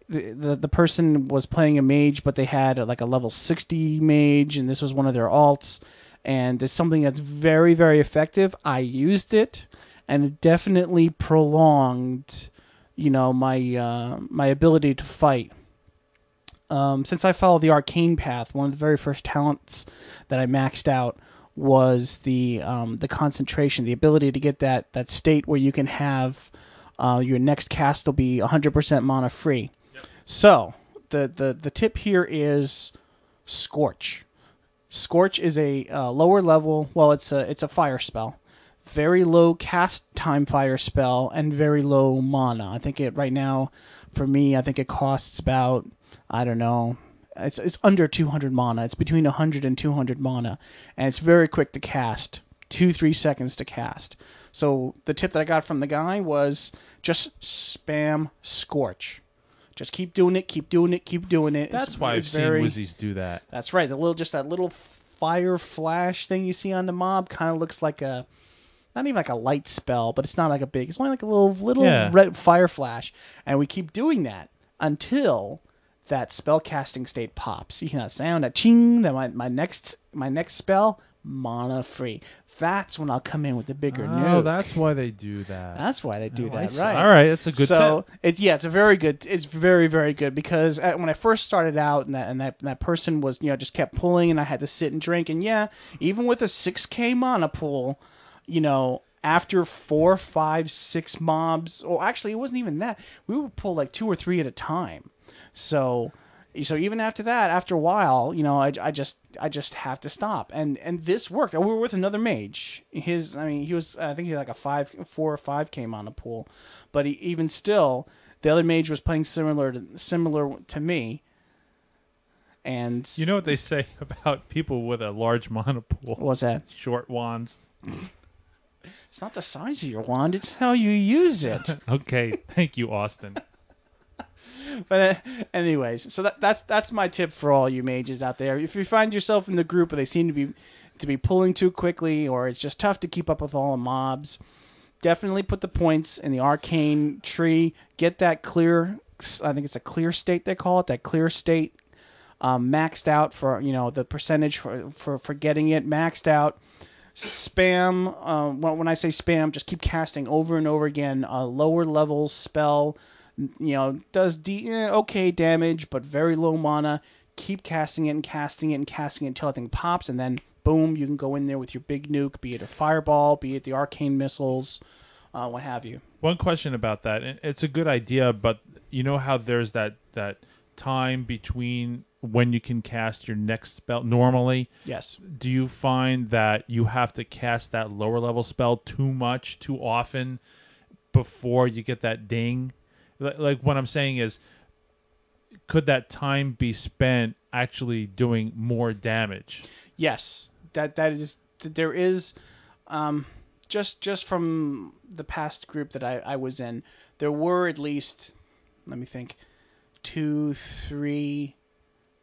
S1: the, the, the person was playing a mage, but they had like a level sixty mage, and this was one of their alts. And it's something that's very very effective. I used it and it definitely prolonged, you know, my uh, my ability to fight. Um, since I followed the arcane path, one of the very first talents that I maxed out was the um, the concentration, the ability to get that that state where you can have uh, your next cast will be 100% mana free. Yep. So the, the the tip here is scorch. Scorch is a uh, lower level. Well, it's a it's a fire spell very low cast time fire spell and very low mana. I think it right now for me, I think it costs about I don't know. It's it's under 200 mana. It's between 100 and 200 mana, and it's very quick to cast. Two three seconds to cast. So the tip that I got from the guy was just spam scorch. Just keep doing it, keep doing it, keep doing it.
S2: That's it's, why it's I've very, seen Wizzies do that.
S1: That's right. The little just that little fire flash thing you see on the mob kind of looks like a not even like a light spell, but it's not like a big. It's only like a little little
S2: Yeah.
S1: red fire flash, and we keep doing that until that spell casting state pops. You that sound, a ching. That my, my next my next spell mana free. That's when I'll come in with the bigger
S2: Oh,
S1: nuke.
S2: that's why they do that.
S1: That's why they do
S2: Oh,
S1: that, right?
S2: All right, that's a good
S1: so it's yeah, it's a very good. It's very very good because uh, when I first started out and that and that and that person was you know just kept pulling and I had to sit and drink and yeah, even with a six k mana pool, you know after four, five, six mobs, or actually it wasn't even that. We would pull like two or three at a time. So so even after that, after a while, you know, I, I just I just have to stop. And and this worked. We were with another mage. His I mean he was I think he had like a five four or five came on the pool, but he, even still the other mage was playing similar to similar to me. And
S2: You know what they say about people with a large mana pool?
S1: what was that?
S2: Short wands.
S1: It's not the size of your wand; it's how you use it.
S2: Okay, thank you, Austin.
S1: but uh, anyways, so that, that's that's my tip for all you mages out there. If you find yourself in the group where they seem to be to be pulling too quickly, or it's just tough to keep up with all the mobs, definitely put the points in the arcane tree. Get that clear. I think it's a clear state they call it. That clear state um, maxed out for you know the percentage for for, for getting it maxed out. Spam. Um, when, I say spam, just keep casting over and over again. A lower level spell, you know, does d eh, okay damage, but very low mana. Keep casting it and casting it and casting it until that thing pops, and then boom, you can go in there with your big nuke, be it a fireball, be it the arcane missiles, uh, what have you.
S2: One question about that, and it's a good idea, but you know how there's that that time between when you can cast your next spell normally.
S1: Yes.
S2: Do you find that you have to cast that lower level spell too much, too often, before you get that ding? Like what I'm saying is, could that time be spent actually doing more damage?
S1: Yes, that that is there is, um, just just from the past group that I, I was in, there were at least, let me think, two, three,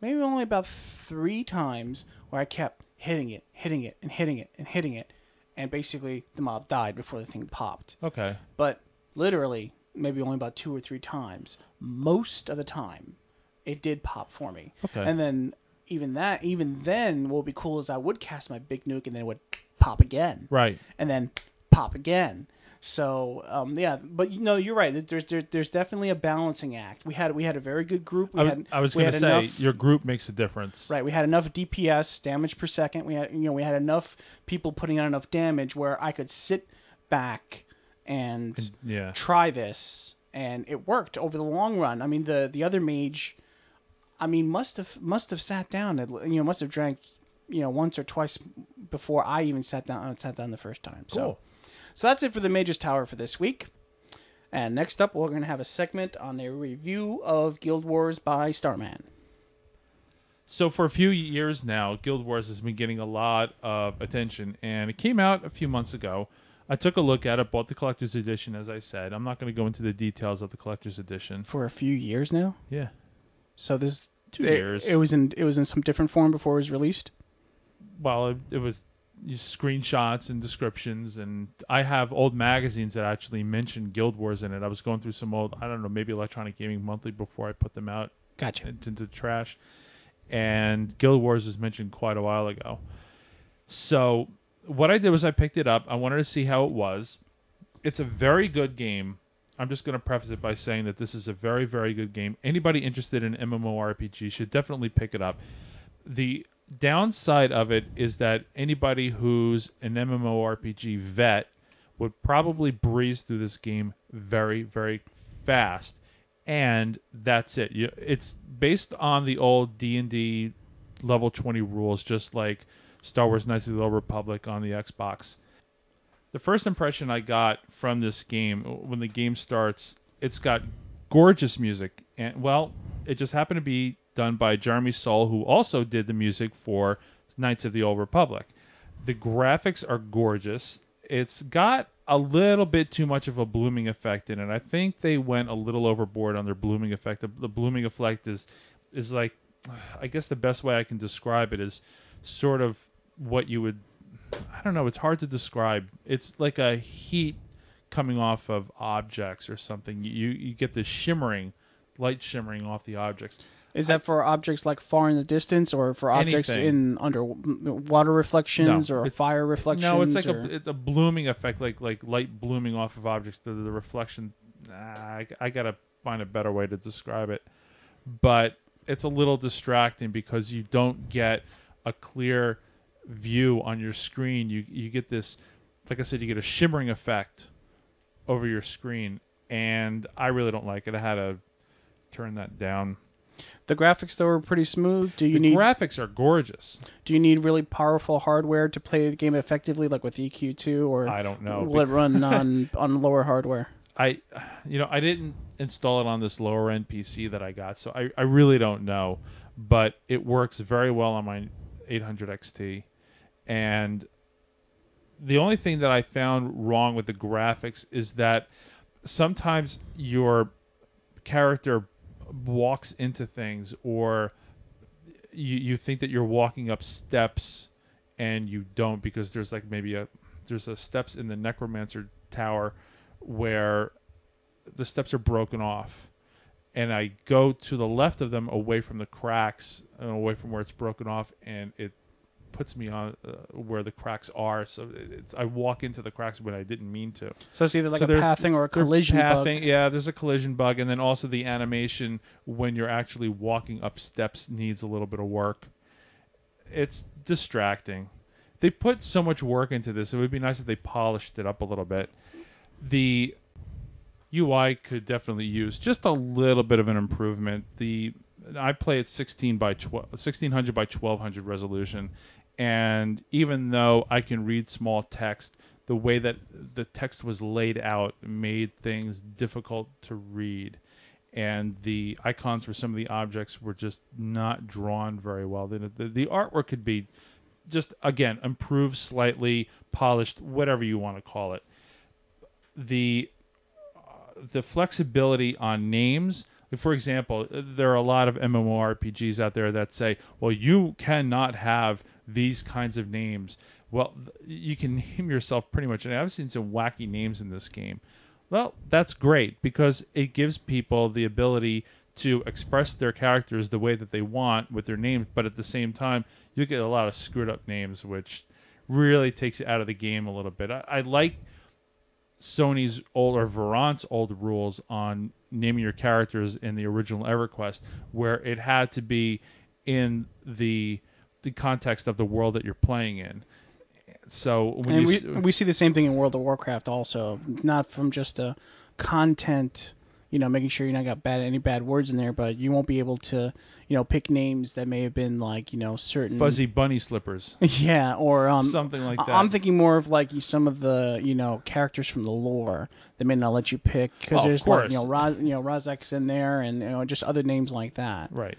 S1: maybe only about three times where I kept hitting it, hitting it, and hitting it, and hitting it, and basically the mob died before the thing popped.
S2: Okay.
S1: But literally, maybe only about two or three times. Most of the time, it did pop for me.
S2: Okay.
S1: And then even that, even then, what would be cool is I would cast my big nuke and then it would pop again,
S2: Right.
S1: and then pop again. So um, yeah, but you know you're right. There's there, there's definitely a balancing act. We had we had a very good group. We
S2: I,
S1: had
S2: I was going to say
S1: enough-
S2: your group makes a difference.
S1: Right, we had enough DPS damage per second. We had you know we had enough people putting out enough damage where I could sit back and
S2: Yeah.
S1: try this, and it worked over the long run. I mean the the other mage, I mean must have must have sat down and you know must have drank you know once or twice before I even sat down sat down the first time. So
S2: Cool.
S1: So that's it for the Mage's Tower for this week. And next up, we're going to have a segment on a review of Guild Wars by Starman.
S2: So for a few years now, Guild Wars has been getting a lot of attention, and it came out a few months ago. I took a look at it, bought the collector's edition, as I said. I'm not going to go into the details of the collector's edition.
S1: For a few years now.
S2: Yeah,
S1: So this
S2: two
S1: it,
S2: years.
S1: It was in it was in some different form before it was released.
S2: well, it, it was screenshots and descriptions, and I have old magazines that actually mention Guild Wars in it. I was going through some old, I don't know, maybe Electronic Gaming Monthly before I put them out
S1: Gotcha.
S2: into the trash. And Guild Wars was mentioned quite a while ago. So what I did was I picked it up. I wanted to see how it was. It's a very good game. I'm just going to preface it by saying that this is a very, very good game. Anybody interested in MMORPG should definitely pick it up. The downside of it is that anybody who's an MMORPG vet would probably breeze through this game very, very fast, and that's it. You, it's based on the old D and D level twenty rules, just like Star Wars: Knights of the Old Republic on the Xbox. The first impression I got from this game when the game starts, it's got gorgeous music, and well, it just happened to be done by Jeremy Soule, who also did the music for Knights of the Old Republic. The graphics are gorgeous. It's got a little bit too much of a blooming effect in it. I think they went a little overboard on their blooming effect. The, the blooming effect is is like I guess the best way I can describe it is sort of what you would I don't know. It's hard to describe. It's like a heat coming off of objects or something. You you get this shimmering, light shimmering off the objects.
S1: Is that for objects like far in the distance, or for objects
S2: Anything.
S1: in underwater reflections,
S2: No,
S1: or
S2: it's-
S1: fire reflections?
S2: No, it's like
S1: or-
S2: a it's a blooming effect, like like light blooming off of objects. The, the reflection. Nah, I, I gotta find a better way to describe it, but it's a little distracting because you don't get a clear view on your screen. You you get this, like I said, you get a shimmering effect over your screen, and I really don't like it. I had to turn that down.
S1: The graphics though are pretty smooth. Do you
S2: the
S1: need
S2: graphics are gorgeous.
S1: do you need really powerful hardware to play the game effectively, like with EQ2, or
S2: I don't know.
S1: will it run on on lower hardware?
S2: I, you know, I didn't install it on this lower end PC that I got, so I, I really don't know. But it works very well on my 800 XT, and the only thing that I found wrong with the graphics is that sometimes your character walks into things, or you you think that you're walking up steps, and you don't because there's like maybe a there's a steps in the necromancer tower where the steps are broken off. And I go to the left of them away from the cracks and away from where it's broken off and it puts me on uh, where the cracks are. So it's I walk into the cracks when I didn't mean to.
S1: So it's either like
S2: So
S1: a
S2: there's-
S1: pathing or a collision bug.
S2: yeah there's a collision bug and then also the animation when you're actually walking up steps needs a little bit of work. It's distracting. They put so much work into this it would be nice if they polished it up a little bit. The UI could definitely use just a little bit of an improvement. The I play at 16 by 12, 1600 by 1200 resolution, and even though I can read small text, the way that the text was laid out made things difficult to read, and the icons for some of the objects were just not drawn very well. The, the, the artwork could be just again improved slightly, polished, whatever you want to call it. The uh, the flexibility on names. For example, there are a lot of MMORPGs out there that say, "Well, you cannot have these kinds of names." Well, you can name yourself pretty much. And I've seen some wacky names in this game. Well, that's great because it gives people the ability to express their characters the way that they want with their names, but at the same time, you get a lot of screwed up names, which really takes you out of the game a little bit. I, I like Sony's old or Verant's old rules on naming your characters in the original EverQuest, where it had to be in the the context of the world that you're playing in. So when
S1: and
S2: you
S1: we
S2: s-
S1: we see the same thing in World of Warcraft also, not from just a content, you know, making sure you're not got bad any bad words in there, but you won't be able to, you know, pick names that may have been like, you know, certain
S2: fuzzy bunny slippers,
S1: yeah, or um
S2: something like that.
S1: I'm thinking more of like some of the you know characters from the lore that may not let you pick because
S2: Oh, of
S1: there's like you know Raz, you know Razek's in there and you know just other names like that.
S2: right,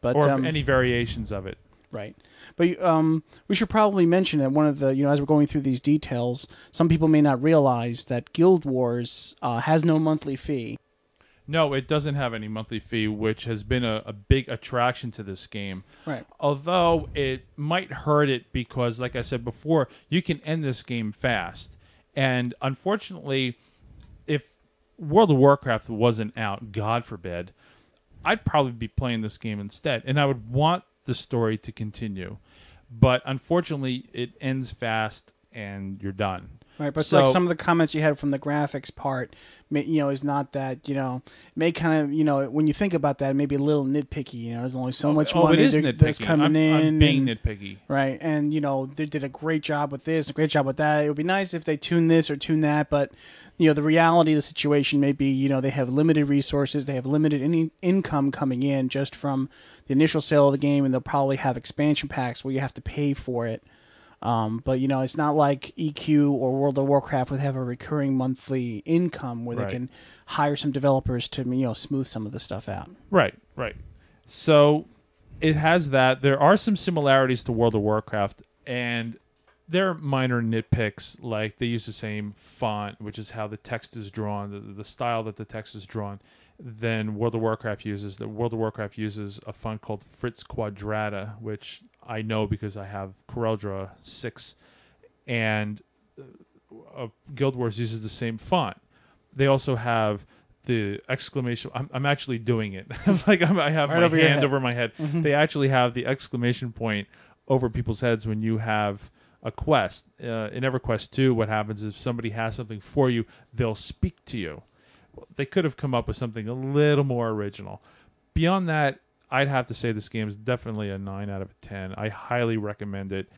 S1: But
S2: or
S1: um,
S2: any variations of it.
S1: Right. But um, we should probably mention that one of the, you know, as we're going through these details, some people may not realize that Guild Wars uh, has no monthly fee.
S2: No, it doesn't have any monthly fee, which has been a, a big attraction to this game.
S1: Right.
S2: Although it might hurt it because, like I said before, you can end this game fast. And unfortunately, if World of Warcraft wasn't out, God forbid, I'd probably be playing this game instead. And I would want the story to continue. But unfortunately, it ends fast and you're done.
S1: Right. But
S2: So-
S1: like some of the comments you had from the graphics part, may, you know, is not that, you know, may kind of, you know, when you think about that, maybe a little nitpicky. You know, there's only so oh, much
S2: oh,
S1: money
S2: it is
S1: that- that's coming
S2: I'm,
S1: in.
S2: I'm being
S1: and-
S2: nitpicky.
S1: Right, and you know they did a great job with this, a great job with that. It would be nice if they tune this or tune that, but you know the reality of the situation may be you know they have limited resources, they have limited any income coming in just from the initial sale of the game, and they'll probably have expansion packs where you have to pay for it. Um, but you know it's not like EQ or World of Warcraft would have a recurring monthly income where
S2: Right.
S1: they can hire some developers to you know smooth some of the stuff out.
S2: Right, right. So it has that. There are some similarities to World of Warcraft, and there are minor nitpicks. Like they use the same font, which is how the text is drawn, the, the style that the text is drawn. Then World of Warcraft uses. The World of Warcraft uses a font called Fritz Quadrata, which I know because I have Corel Draw six, and uh, Guild Wars uses the same font. They also have the exclamation. I'm, I'm actually doing it. like I'm, I have
S1: Right
S2: my
S1: over
S2: hand over my head. They actually have the exclamation point over people's heads when you have a quest. Uh, in EverQuest 2, what happens is if somebody has something for you, they'll speak to you. They could have come up with something a little more original. Beyond that, I'd have to say this game is definitely a 9 out of 10. I highly recommend it.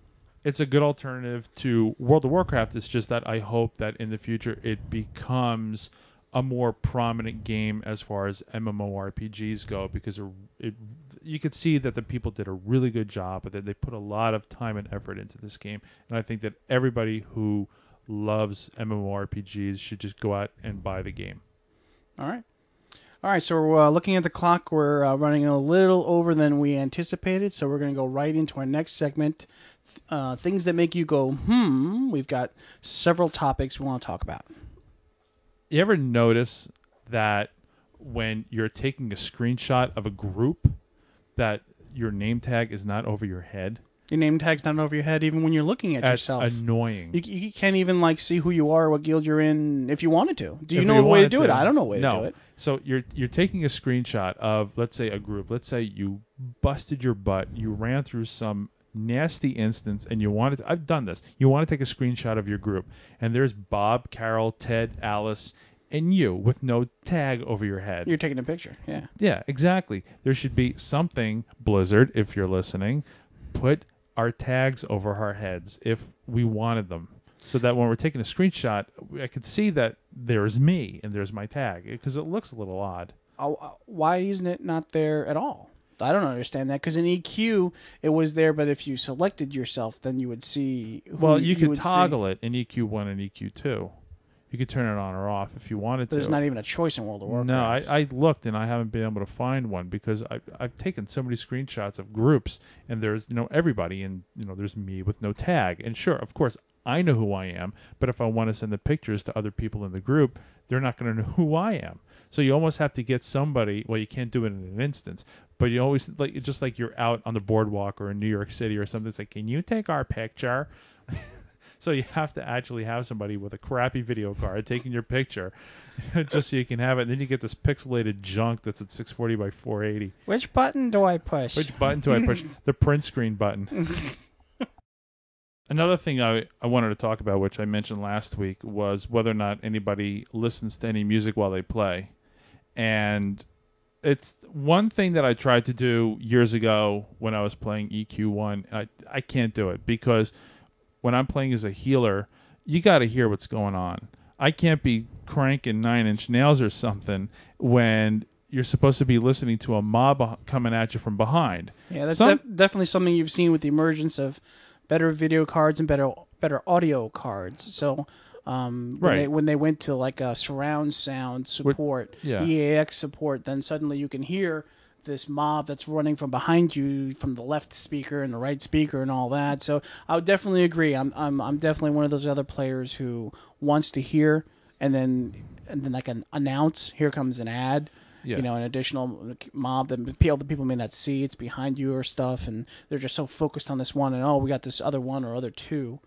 S2: It's a good alternative to World of Warcraft. It's just that I hope that in the future it becomes a more prominent game as far as MMORPGs go because it, it you could see that the people did a really good job, but that they put a lot of time and effort into this game. And I think that everybody who loves MMORPGs should just go out and buy the game.
S1: All right. All right, so we're uh, looking at the clock. We're uh, running a little over than we anticipated, so we're going to go right into our next segment. Uh, things that make you go, hmm. We've got several topics we want to talk about.
S2: You ever notice that when you're taking a screenshot of a group, that your name tag is not over your head?
S1: Your name tag's not over your head even when you're looking at
S2: That's
S1: yourself.
S2: annoying.
S1: you, you can't even like see who you are, what guild you're in, if you wanted to. Do you
S2: If
S1: know a way to
S2: wanted
S1: do it? I don't know a way
S2: no.
S1: to do it.
S2: So you're you're taking a screenshot of let's say a group. Let's say you busted your butt, you ran through some nasty instance and you wanted to, I've done this. You want to take a screenshot of your group and there's Bob, Carol, Ted, Alice and you with no tag over your head.
S1: You're taking a picture. Yeah.
S2: Yeah, exactly. There should be something, Blizzard, if you're listening, put our tags over our heads if we wanted them. So that when we're taking a screenshot, I could see that there's me and there's my tag because it looks a little odd.
S1: Uh, uh, why isn't it not there at all? I don't understand that because in EQ it was there, but if you selected yourself, then you would see. Who
S2: Well, you could could
S1: would see.
S2: toggle it in EQ1 and EQ2. You could turn it on or off if you wanted to.
S1: there's not even a choice in World of Warcraft.
S2: No, I, I looked and I haven't been able to find one because I, I've taken so many screenshots of groups and there's you know everybody and you know there's me with no tag and sure of course I know who I am but if I want to send the pictures to other people in the group they're not going to know who I am so you almost have to get somebody well you can't do it in an instance but you always like just like you're out on the boardwalk or in New York City or something it's like can you take our picture So you have to actually have somebody with a crappy video card taking your picture, just so you can have it. And then you get this pixelated junk that's at 640 by 480.
S1: Which button do I push?
S2: Which button do I push? the print screen button. Another thing I, I wanted to talk about, which I mentioned last week, was whether or not anybody listens to any music while they play. And it's one thing that I tried to do years ago when I was playing EQ1. I, I can't do it because when I'm playing as a healer, you got to hear what's going on. I can't be cranking nine inch nails or something when you're supposed to be listening to a mob coming at you from behind.
S1: yeah, that's
S2: some-
S1: def- definitely something you've seen with the emergence of better video cards and better better audio cards. So. Um, when,
S2: Right.
S1: they, when they went to like a surround sound support,
S2: yeah.
S1: EAX support, then suddenly you can hear this mob that's running from behind you from the left speaker and the right speaker and all that. So I would definitely agree. I'm I'm I'm definitely one of those other players who wants to hear and then and then like an announce here comes an ad.
S2: Yeah.
S1: You know, an additional mob that people the people may not see. It's behind you or stuff, and they're just so focused on this one. And oh, we got this other one or other two.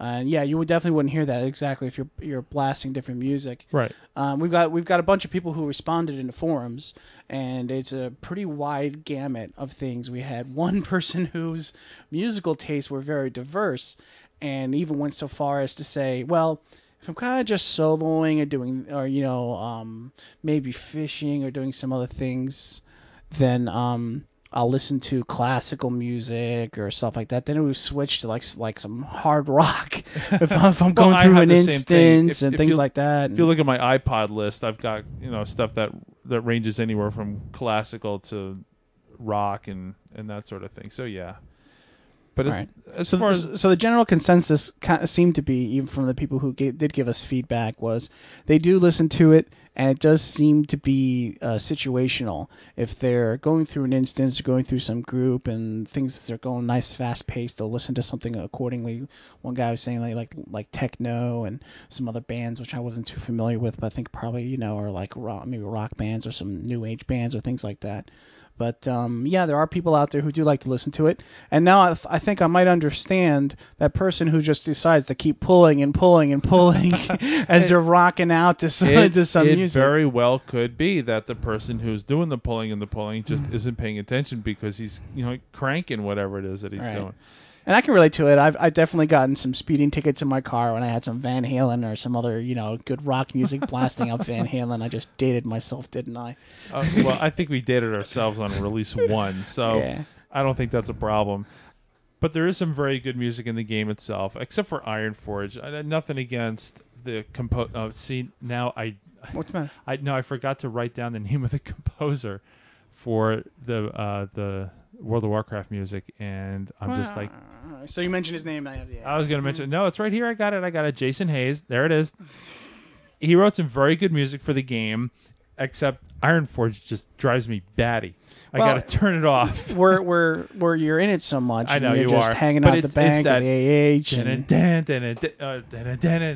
S1: And yeah, you would definitely wouldn't hear that exactly if you're you're blasting different music.
S2: Right.
S1: Um, we've got we've got a bunch of people who responded in the forums, and it's a pretty wide gamut of things. We had one person whose musical tastes were very diverse, and even went so far as to say, "Well, if I'm kind of just soloing or doing, or you know, um, maybe fishing or doing some other things, then um, I'll listen to classical music or stuff like that. Then it would switch to like like some hard rock if I'm, if I'm going through an
S2: same thing.
S1: instance
S2: If-
S1: and
S2: if
S1: things like that.
S2: If you look at my iPod list, I've got you know stuff that that ranges anywhere from classical to rock and and that sort of thing. So yeah, but as,
S1: Right.
S2: as
S1: So,
S2: far as
S1: so the general consensus kind of seemed to be, even from the people who gave, did give us feedback, was they do listen to it, and it does seem to be uh, situational. If they're going through an instance, going through some group, and things are going nice, fast paced, they'll listen to something accordingly. One guy was saying like like like techno and some other bands, which I wasn't too familiar with, but I think probably you know are like rock, maybe rock bands or some new age bands or things like that. But um, yeah, there are people out there who do like to listen to it. And now I, th- I think I might understand that person who just decides to keep pulling and pulling and pulling as they're rocking out to some,
S2: It,
S1: to some
S2: it
S1: music.
S2: very well could be that the person who's doing the pulling and the pulling just
S1: Mm.
S2: isn't paying attention because he's you know cranking whatever it is that he's
S1: Right.
S2: doing.
S1: And I can relate to it. I've, I've definitely gotten some speeding tickets in my car when I had some Van Halen or some other, you know, good rock music blasting up Van Halen. I just dated myself, didn't I?
S2: Uh, well, I think we dated ourselves on release one, so
S1: Yeah.
S2: I don't think that's a problem. But there is some very good music in the game itself, except for Ironforge. I, nothing against the compo. Oh, see, now I,
S1: What's the matter?
S2: I no, I forgot to write down the name of the composer for the uh, the World of Warcraft music, and I'm just like,
S1: So you mentioned his name. I have, yeah.
S2: I was gonna mention. No, it's right here. I got it. I got it. Jason Hayes. There it is. He wrote some very good music for the game, except Ironforge just drives me batty. I
S1: Well-
S2: gotta turn it off.
S1: where where where you're in it so much.
S2: I
S1: and
S2: know
S1: you're
S2: you
S1: just
S2: are,
S1: hanging
S2: but
S1: out at the
S2: it's- it's
S1: bank
S2: that-
S1: the AH.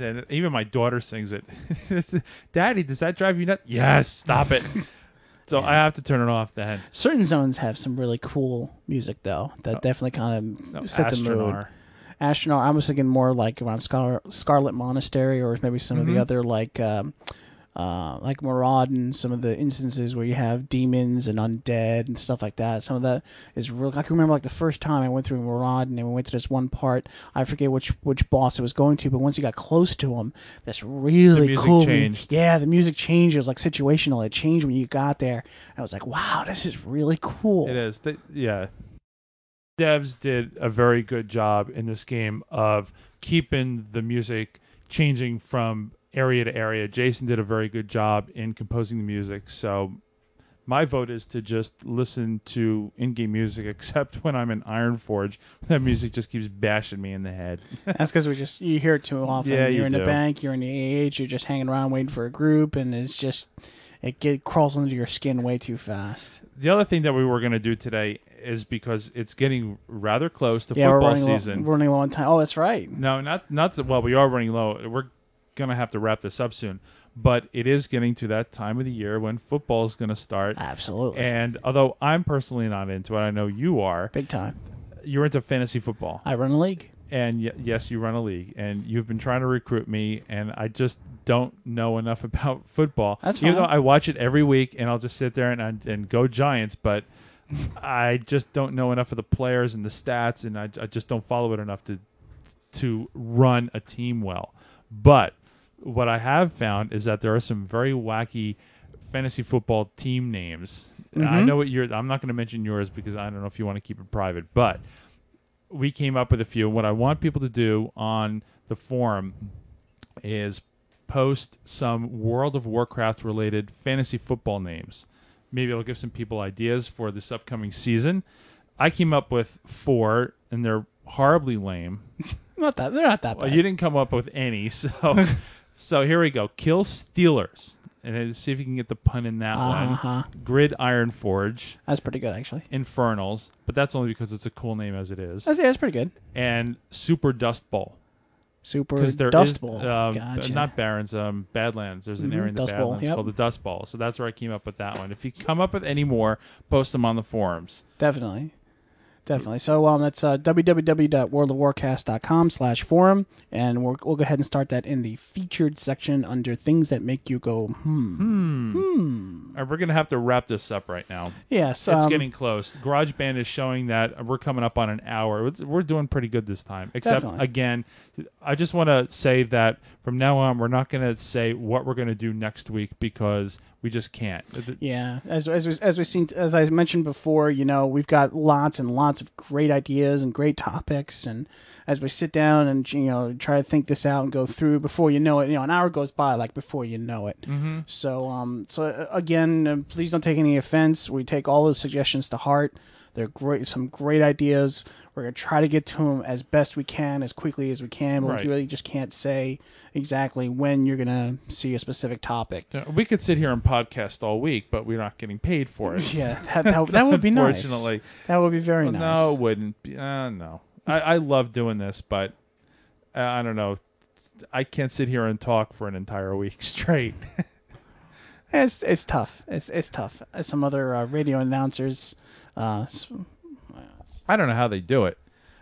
S1: And,
S2: uh. Even my daughter sings it. Daddy, does that drive you nuts? Yes, stop it. So I have to turn it off then.
S1: certain zones have some really cool music though that definitely kind of
S2: No,
S1: set the mood.
S2: Astranaar.
S1: Astronaut. I was thinking more like around Scar- Scarlet Monastery or maybe some of
S2: Mm-hmm.
S1: the other like. Um, uh, like Maraudon some of the instances where you have demons and undead and stuff like that. Some of that is real. I can remember like the first time I went through Maraudon then we went to this one part. I forget which which boss it was going to, but once you got close to him, that's really the
S2: music
S1: cool.
S2: changed.
S1: Yeah, the music changed. It was like situational. It changed when you got there. I was like, wow, this is really cool.
S2: It is. Yeah. Devs did a very good job in this game of keeping the music changing from area to area. Jason did a very good job in composing the music. So my vote is to just listen to in-game music except when I'm in Ironforge. That music just keeps bashing me in the head.
S1: That's because we just you hear it too often.
S2: Yeah,
S1: you're
S2: you
S1: in
S2: do.
S1: the bank, you're in the AH, you're just hanging around waiting for a group, and it's just it get crawls into your skin way too fast.
S2: The other thing that we were going to do today is because it's getting rather close to
S1: Yeah, we're
S2: football
S1: running
S2: season.
S1: we're running low on time. Oh, that's right.
S2: No, not not that. Well, we are running low. We're gonna have to wrap this up soon, but it is getting to that time of the year when football is gonna start.
S1: Absolutely,
S2: And although I'm personally not into it, I know you are.
S1: big time.
S2: You're into fantasy football,
S1: I run a league.
S2: and y- yes, you run a league, and you've been trying to recruit me, and I just don't know enough about football.
S1: That's fine.
S2: Even though I watch it every week, and I'll just sit there and and, and go Giants, but. I just don't know enough of the players and the stats, and I, I just don't follow it enough to to run a team well. But what I have found is that there are some very wacky fantasy football team names. I
S1: Mhm.
S2: know what you're. I'm not going to mention yours because I don't know if you want to keep it private, but we came up with a few. What I want people to do on the forum is post some World of Warcraft related fantasy football names. Maybe it'll give some people ideas for this upcoming season. I came up with four, and they're horribly lame.
S1: Not that they're not that
S2: Well,
S1: bad.
S2: you didn't come up with any, so so here we go. Kill Steelers, and see if you can get the pun in that
S1: Uh
S2: one. Grid Iron Forge,
S1: That's pretty good actually.
S2: Infernals, but that's only because it's a cool name as it is,
S1: That's, yeah, that's pretty good.
S2: and Super Dust Bowl
S1: Super
S2: because there is
S1: Dust Bowl.
S2: um,
S1: gotcha.
S2: not Barons, um, Badlands. There's an
S1: Mhm,
S2: area in the
S1: Dust Bowl,
S2: Badlands
S1: yep.
S2: called the Dust Bowl, so that's where I came up with that one. If you come up with any more, post them on the forums.
S1: Definitely. Definitely. So um, that's uh, www.worldofwarcast.com slash forum, and we'll, we'll go ahead and start that in the featured section under things that make you go, hmm.
S2: Hmm.
S1: Hmm.
S2: All right, we're gonna have to wrap this up right now.
S1: Yes.
S2: It's
S1: um,
S2: getting close. GarageBand is showing that we're coming up on an hour. It's- We're doing pretty good this time. Except
S1: Definitely.
S2: again, I just want to say that from now on, we're not going to say what we're going to do next week because we just can't.
S1: Yeah, as as we, as we seen as I mentioned before, you know, we've got lots and lots of great ideas and great topics, and as we sit down and you know try to think this out and go through, before you know it, you know, an hour goes by like before you know it.
S2: Mhm.
S1: So um, so uh, again, um, please don't take any offense. We take all the suggestions to heart. They're great, some great ideas. We're gonna try to get to them as best we can, as quickly as we can. But
S2: Right.
S1: we really just can't say exactly when you're gonna see a specific topic.
S2: Yeah, We could sit here and podcast all week, but we're not getting paid for it.
S1: Yeah, that, that, that would be nice.
S2: Unfortunately.
S1: that would be very nice.
S2: No, it wouldn't. Be, uh, no. I, I love doing this, but uh, I don't know. I can't sit here and talk for an entire week straight.
S1: It's it's tough. It's it's tough. Some other uh, radio announcers. Uh,
S2: I don't know how they do it.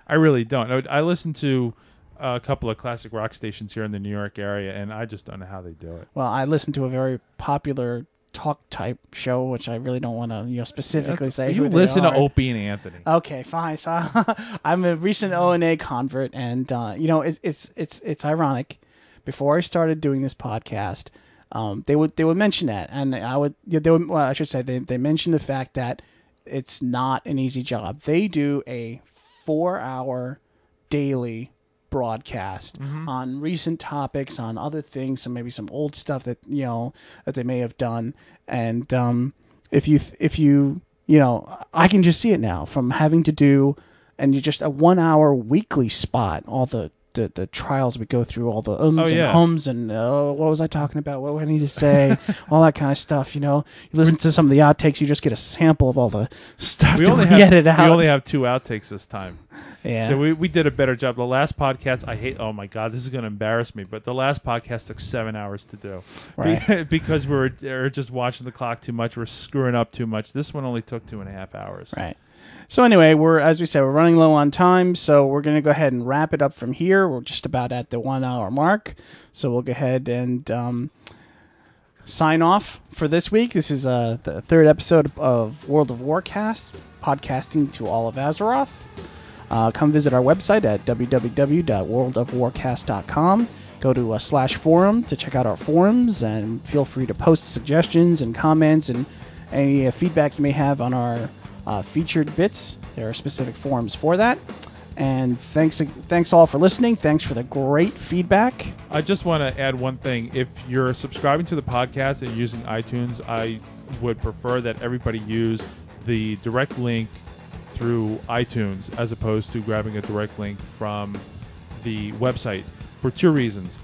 S2: I really don't. I, I listen to a couple of classic rock stations here in the New York area, and I just don't know how they do it.
S1: well, I listen to a very popular talk type show, which I really don't want to you know specifically say.
S2: you
S1: who they
S2: listen to
S1: are.
S2: Opie and Anthony.
S1: Okay, fine. So I'm a recent O and A convert, and uh, you know it's it's it's it's ironic. Before I started doing this podcast, um, they would they would mention that, and I would yeah, they would well, I should say they they mentioned the fact that it's not an easy job. They do a four hour daily broadcast on recent topics, on other things, and maybe some old stuff that you know that they may have done. And um, if you if you you know, I can just see it now from having to do and you just a one hour weekly spot, all the the, the trials we go through, all the ums
S2: Oh,
S1: and hums and uh, what was I talking about? What do I need to say? all that kind of stuff. You know, you listen to some of the outtakes, you just get a sample of all the stuff
S2: We
S1: to
S2: only have
S1: edited out.
S2: we only have two outtakes this time.
S1: yeah.
S2: So we, we did a better job. The last podcast, I hate. Oh my god, this is going to embarrass me. But the last podcast took seven hours to do, Be-
S1: Right.
S2: because we were, we were just watching the clock too much. We're screwing up too much. This one only took two and a half hours.
S1: Right. So anyway, we're as we said, we're running low on time, so we're gonna go ahead and wrap it up from here. We're just about at the one hour mark, so we'll go ahead and um, sign off for this week. This is uh, the third episode of World of Warcast, podcasting to all of Azeroth. Uh, come visit our website at www.worldofwarcast.com. Go to uh, slash forum to check out our forums, and feel free to post suggestions and comments and any uh, feedback you may have on our uh, featured bits. There are specific forums for that. And thanks, thanks all for listening. Thanks for the great feedback.
S2: I just want to add one thing. If you're subscribing to the podcast and using iTunes, I would prefer that everybody use the direct link through iTunes as opposed to grabbing a direct link from the website for two reasons.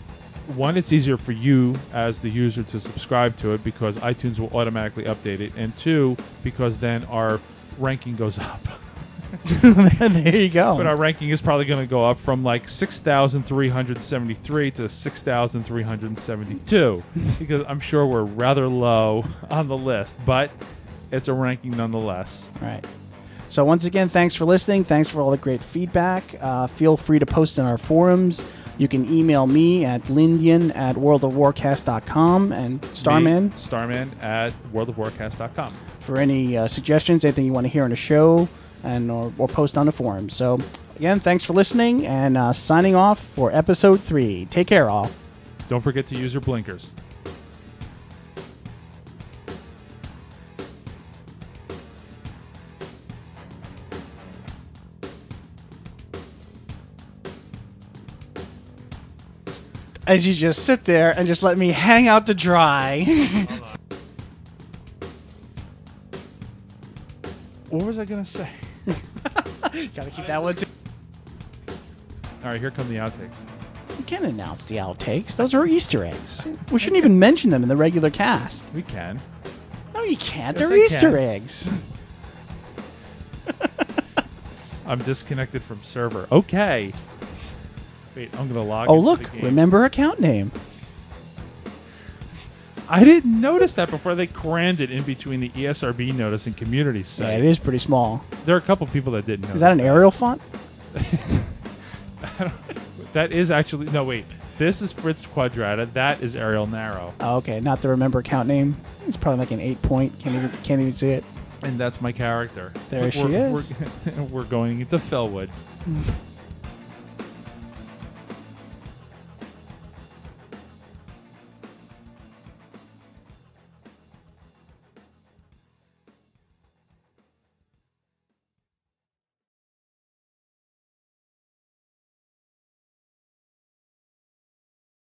S2: One, it's easier for you as the user to subscribe to it because iTunes will automatically update it. And two, because then our ranking goes up.
S1: there you go.
S2: But our ranking is probably going to go up from like 6,373 to 6,372 because I'm sure we're rather low on the list, but it's a ranking nonetheless.
S1: Right. So once again, thanks for listening. Thanks for all the great feedback. Uh, feel free to post in our forums. You can email me at lindian at worldofwarcast.com and Starman
S2: Me, Starman at worldofwarcast.com.
S1: for any uh, suggestions, anything you want to hear on the show, and or, or post on the forum. So again, thanks for listening and uh, signing off for episode three. Take care, all.
S2: Don't forget to use your blinkers.
S1: As you just sit there and just let me hang out to dry.
S2: What was I to say?
S1: Gotta keep that one too.
S2: All right, here come the outtakes.
S1: You can't announce the outtakes. Those are Easter eggs. We shouldn't even mention them in the regular cast.
S2: We can.
S1: No, you can't.
S2: Yes,
S1: They're
S2: I
S1: Easter
S2: can.
S1: eggs.
S2: I'm disconnected from server. Okay. Wait, I'm going to log
S1: Oh,
S2: into
S1: look.
S2: the game.
S1: Remember account name.
S2: I didn't notice that before they crammed it in between the ESRB notice and community
S1: Yeah,
S2: site.
S1: it is pretty small.
S2: There are a couple people that didn't know.
S1: Is that an Arial font?
S2: That is actually no. Wait, this is Fritz Quadrata. That is Arial Narrow,
S1: Oh, okay, not the remember account name. It's probably like an eight point. Can't even can't even see it.
S2: and that's my character.
S1: There she
S2: we're,
S1: is.
S2: We're, we're going into Felwood.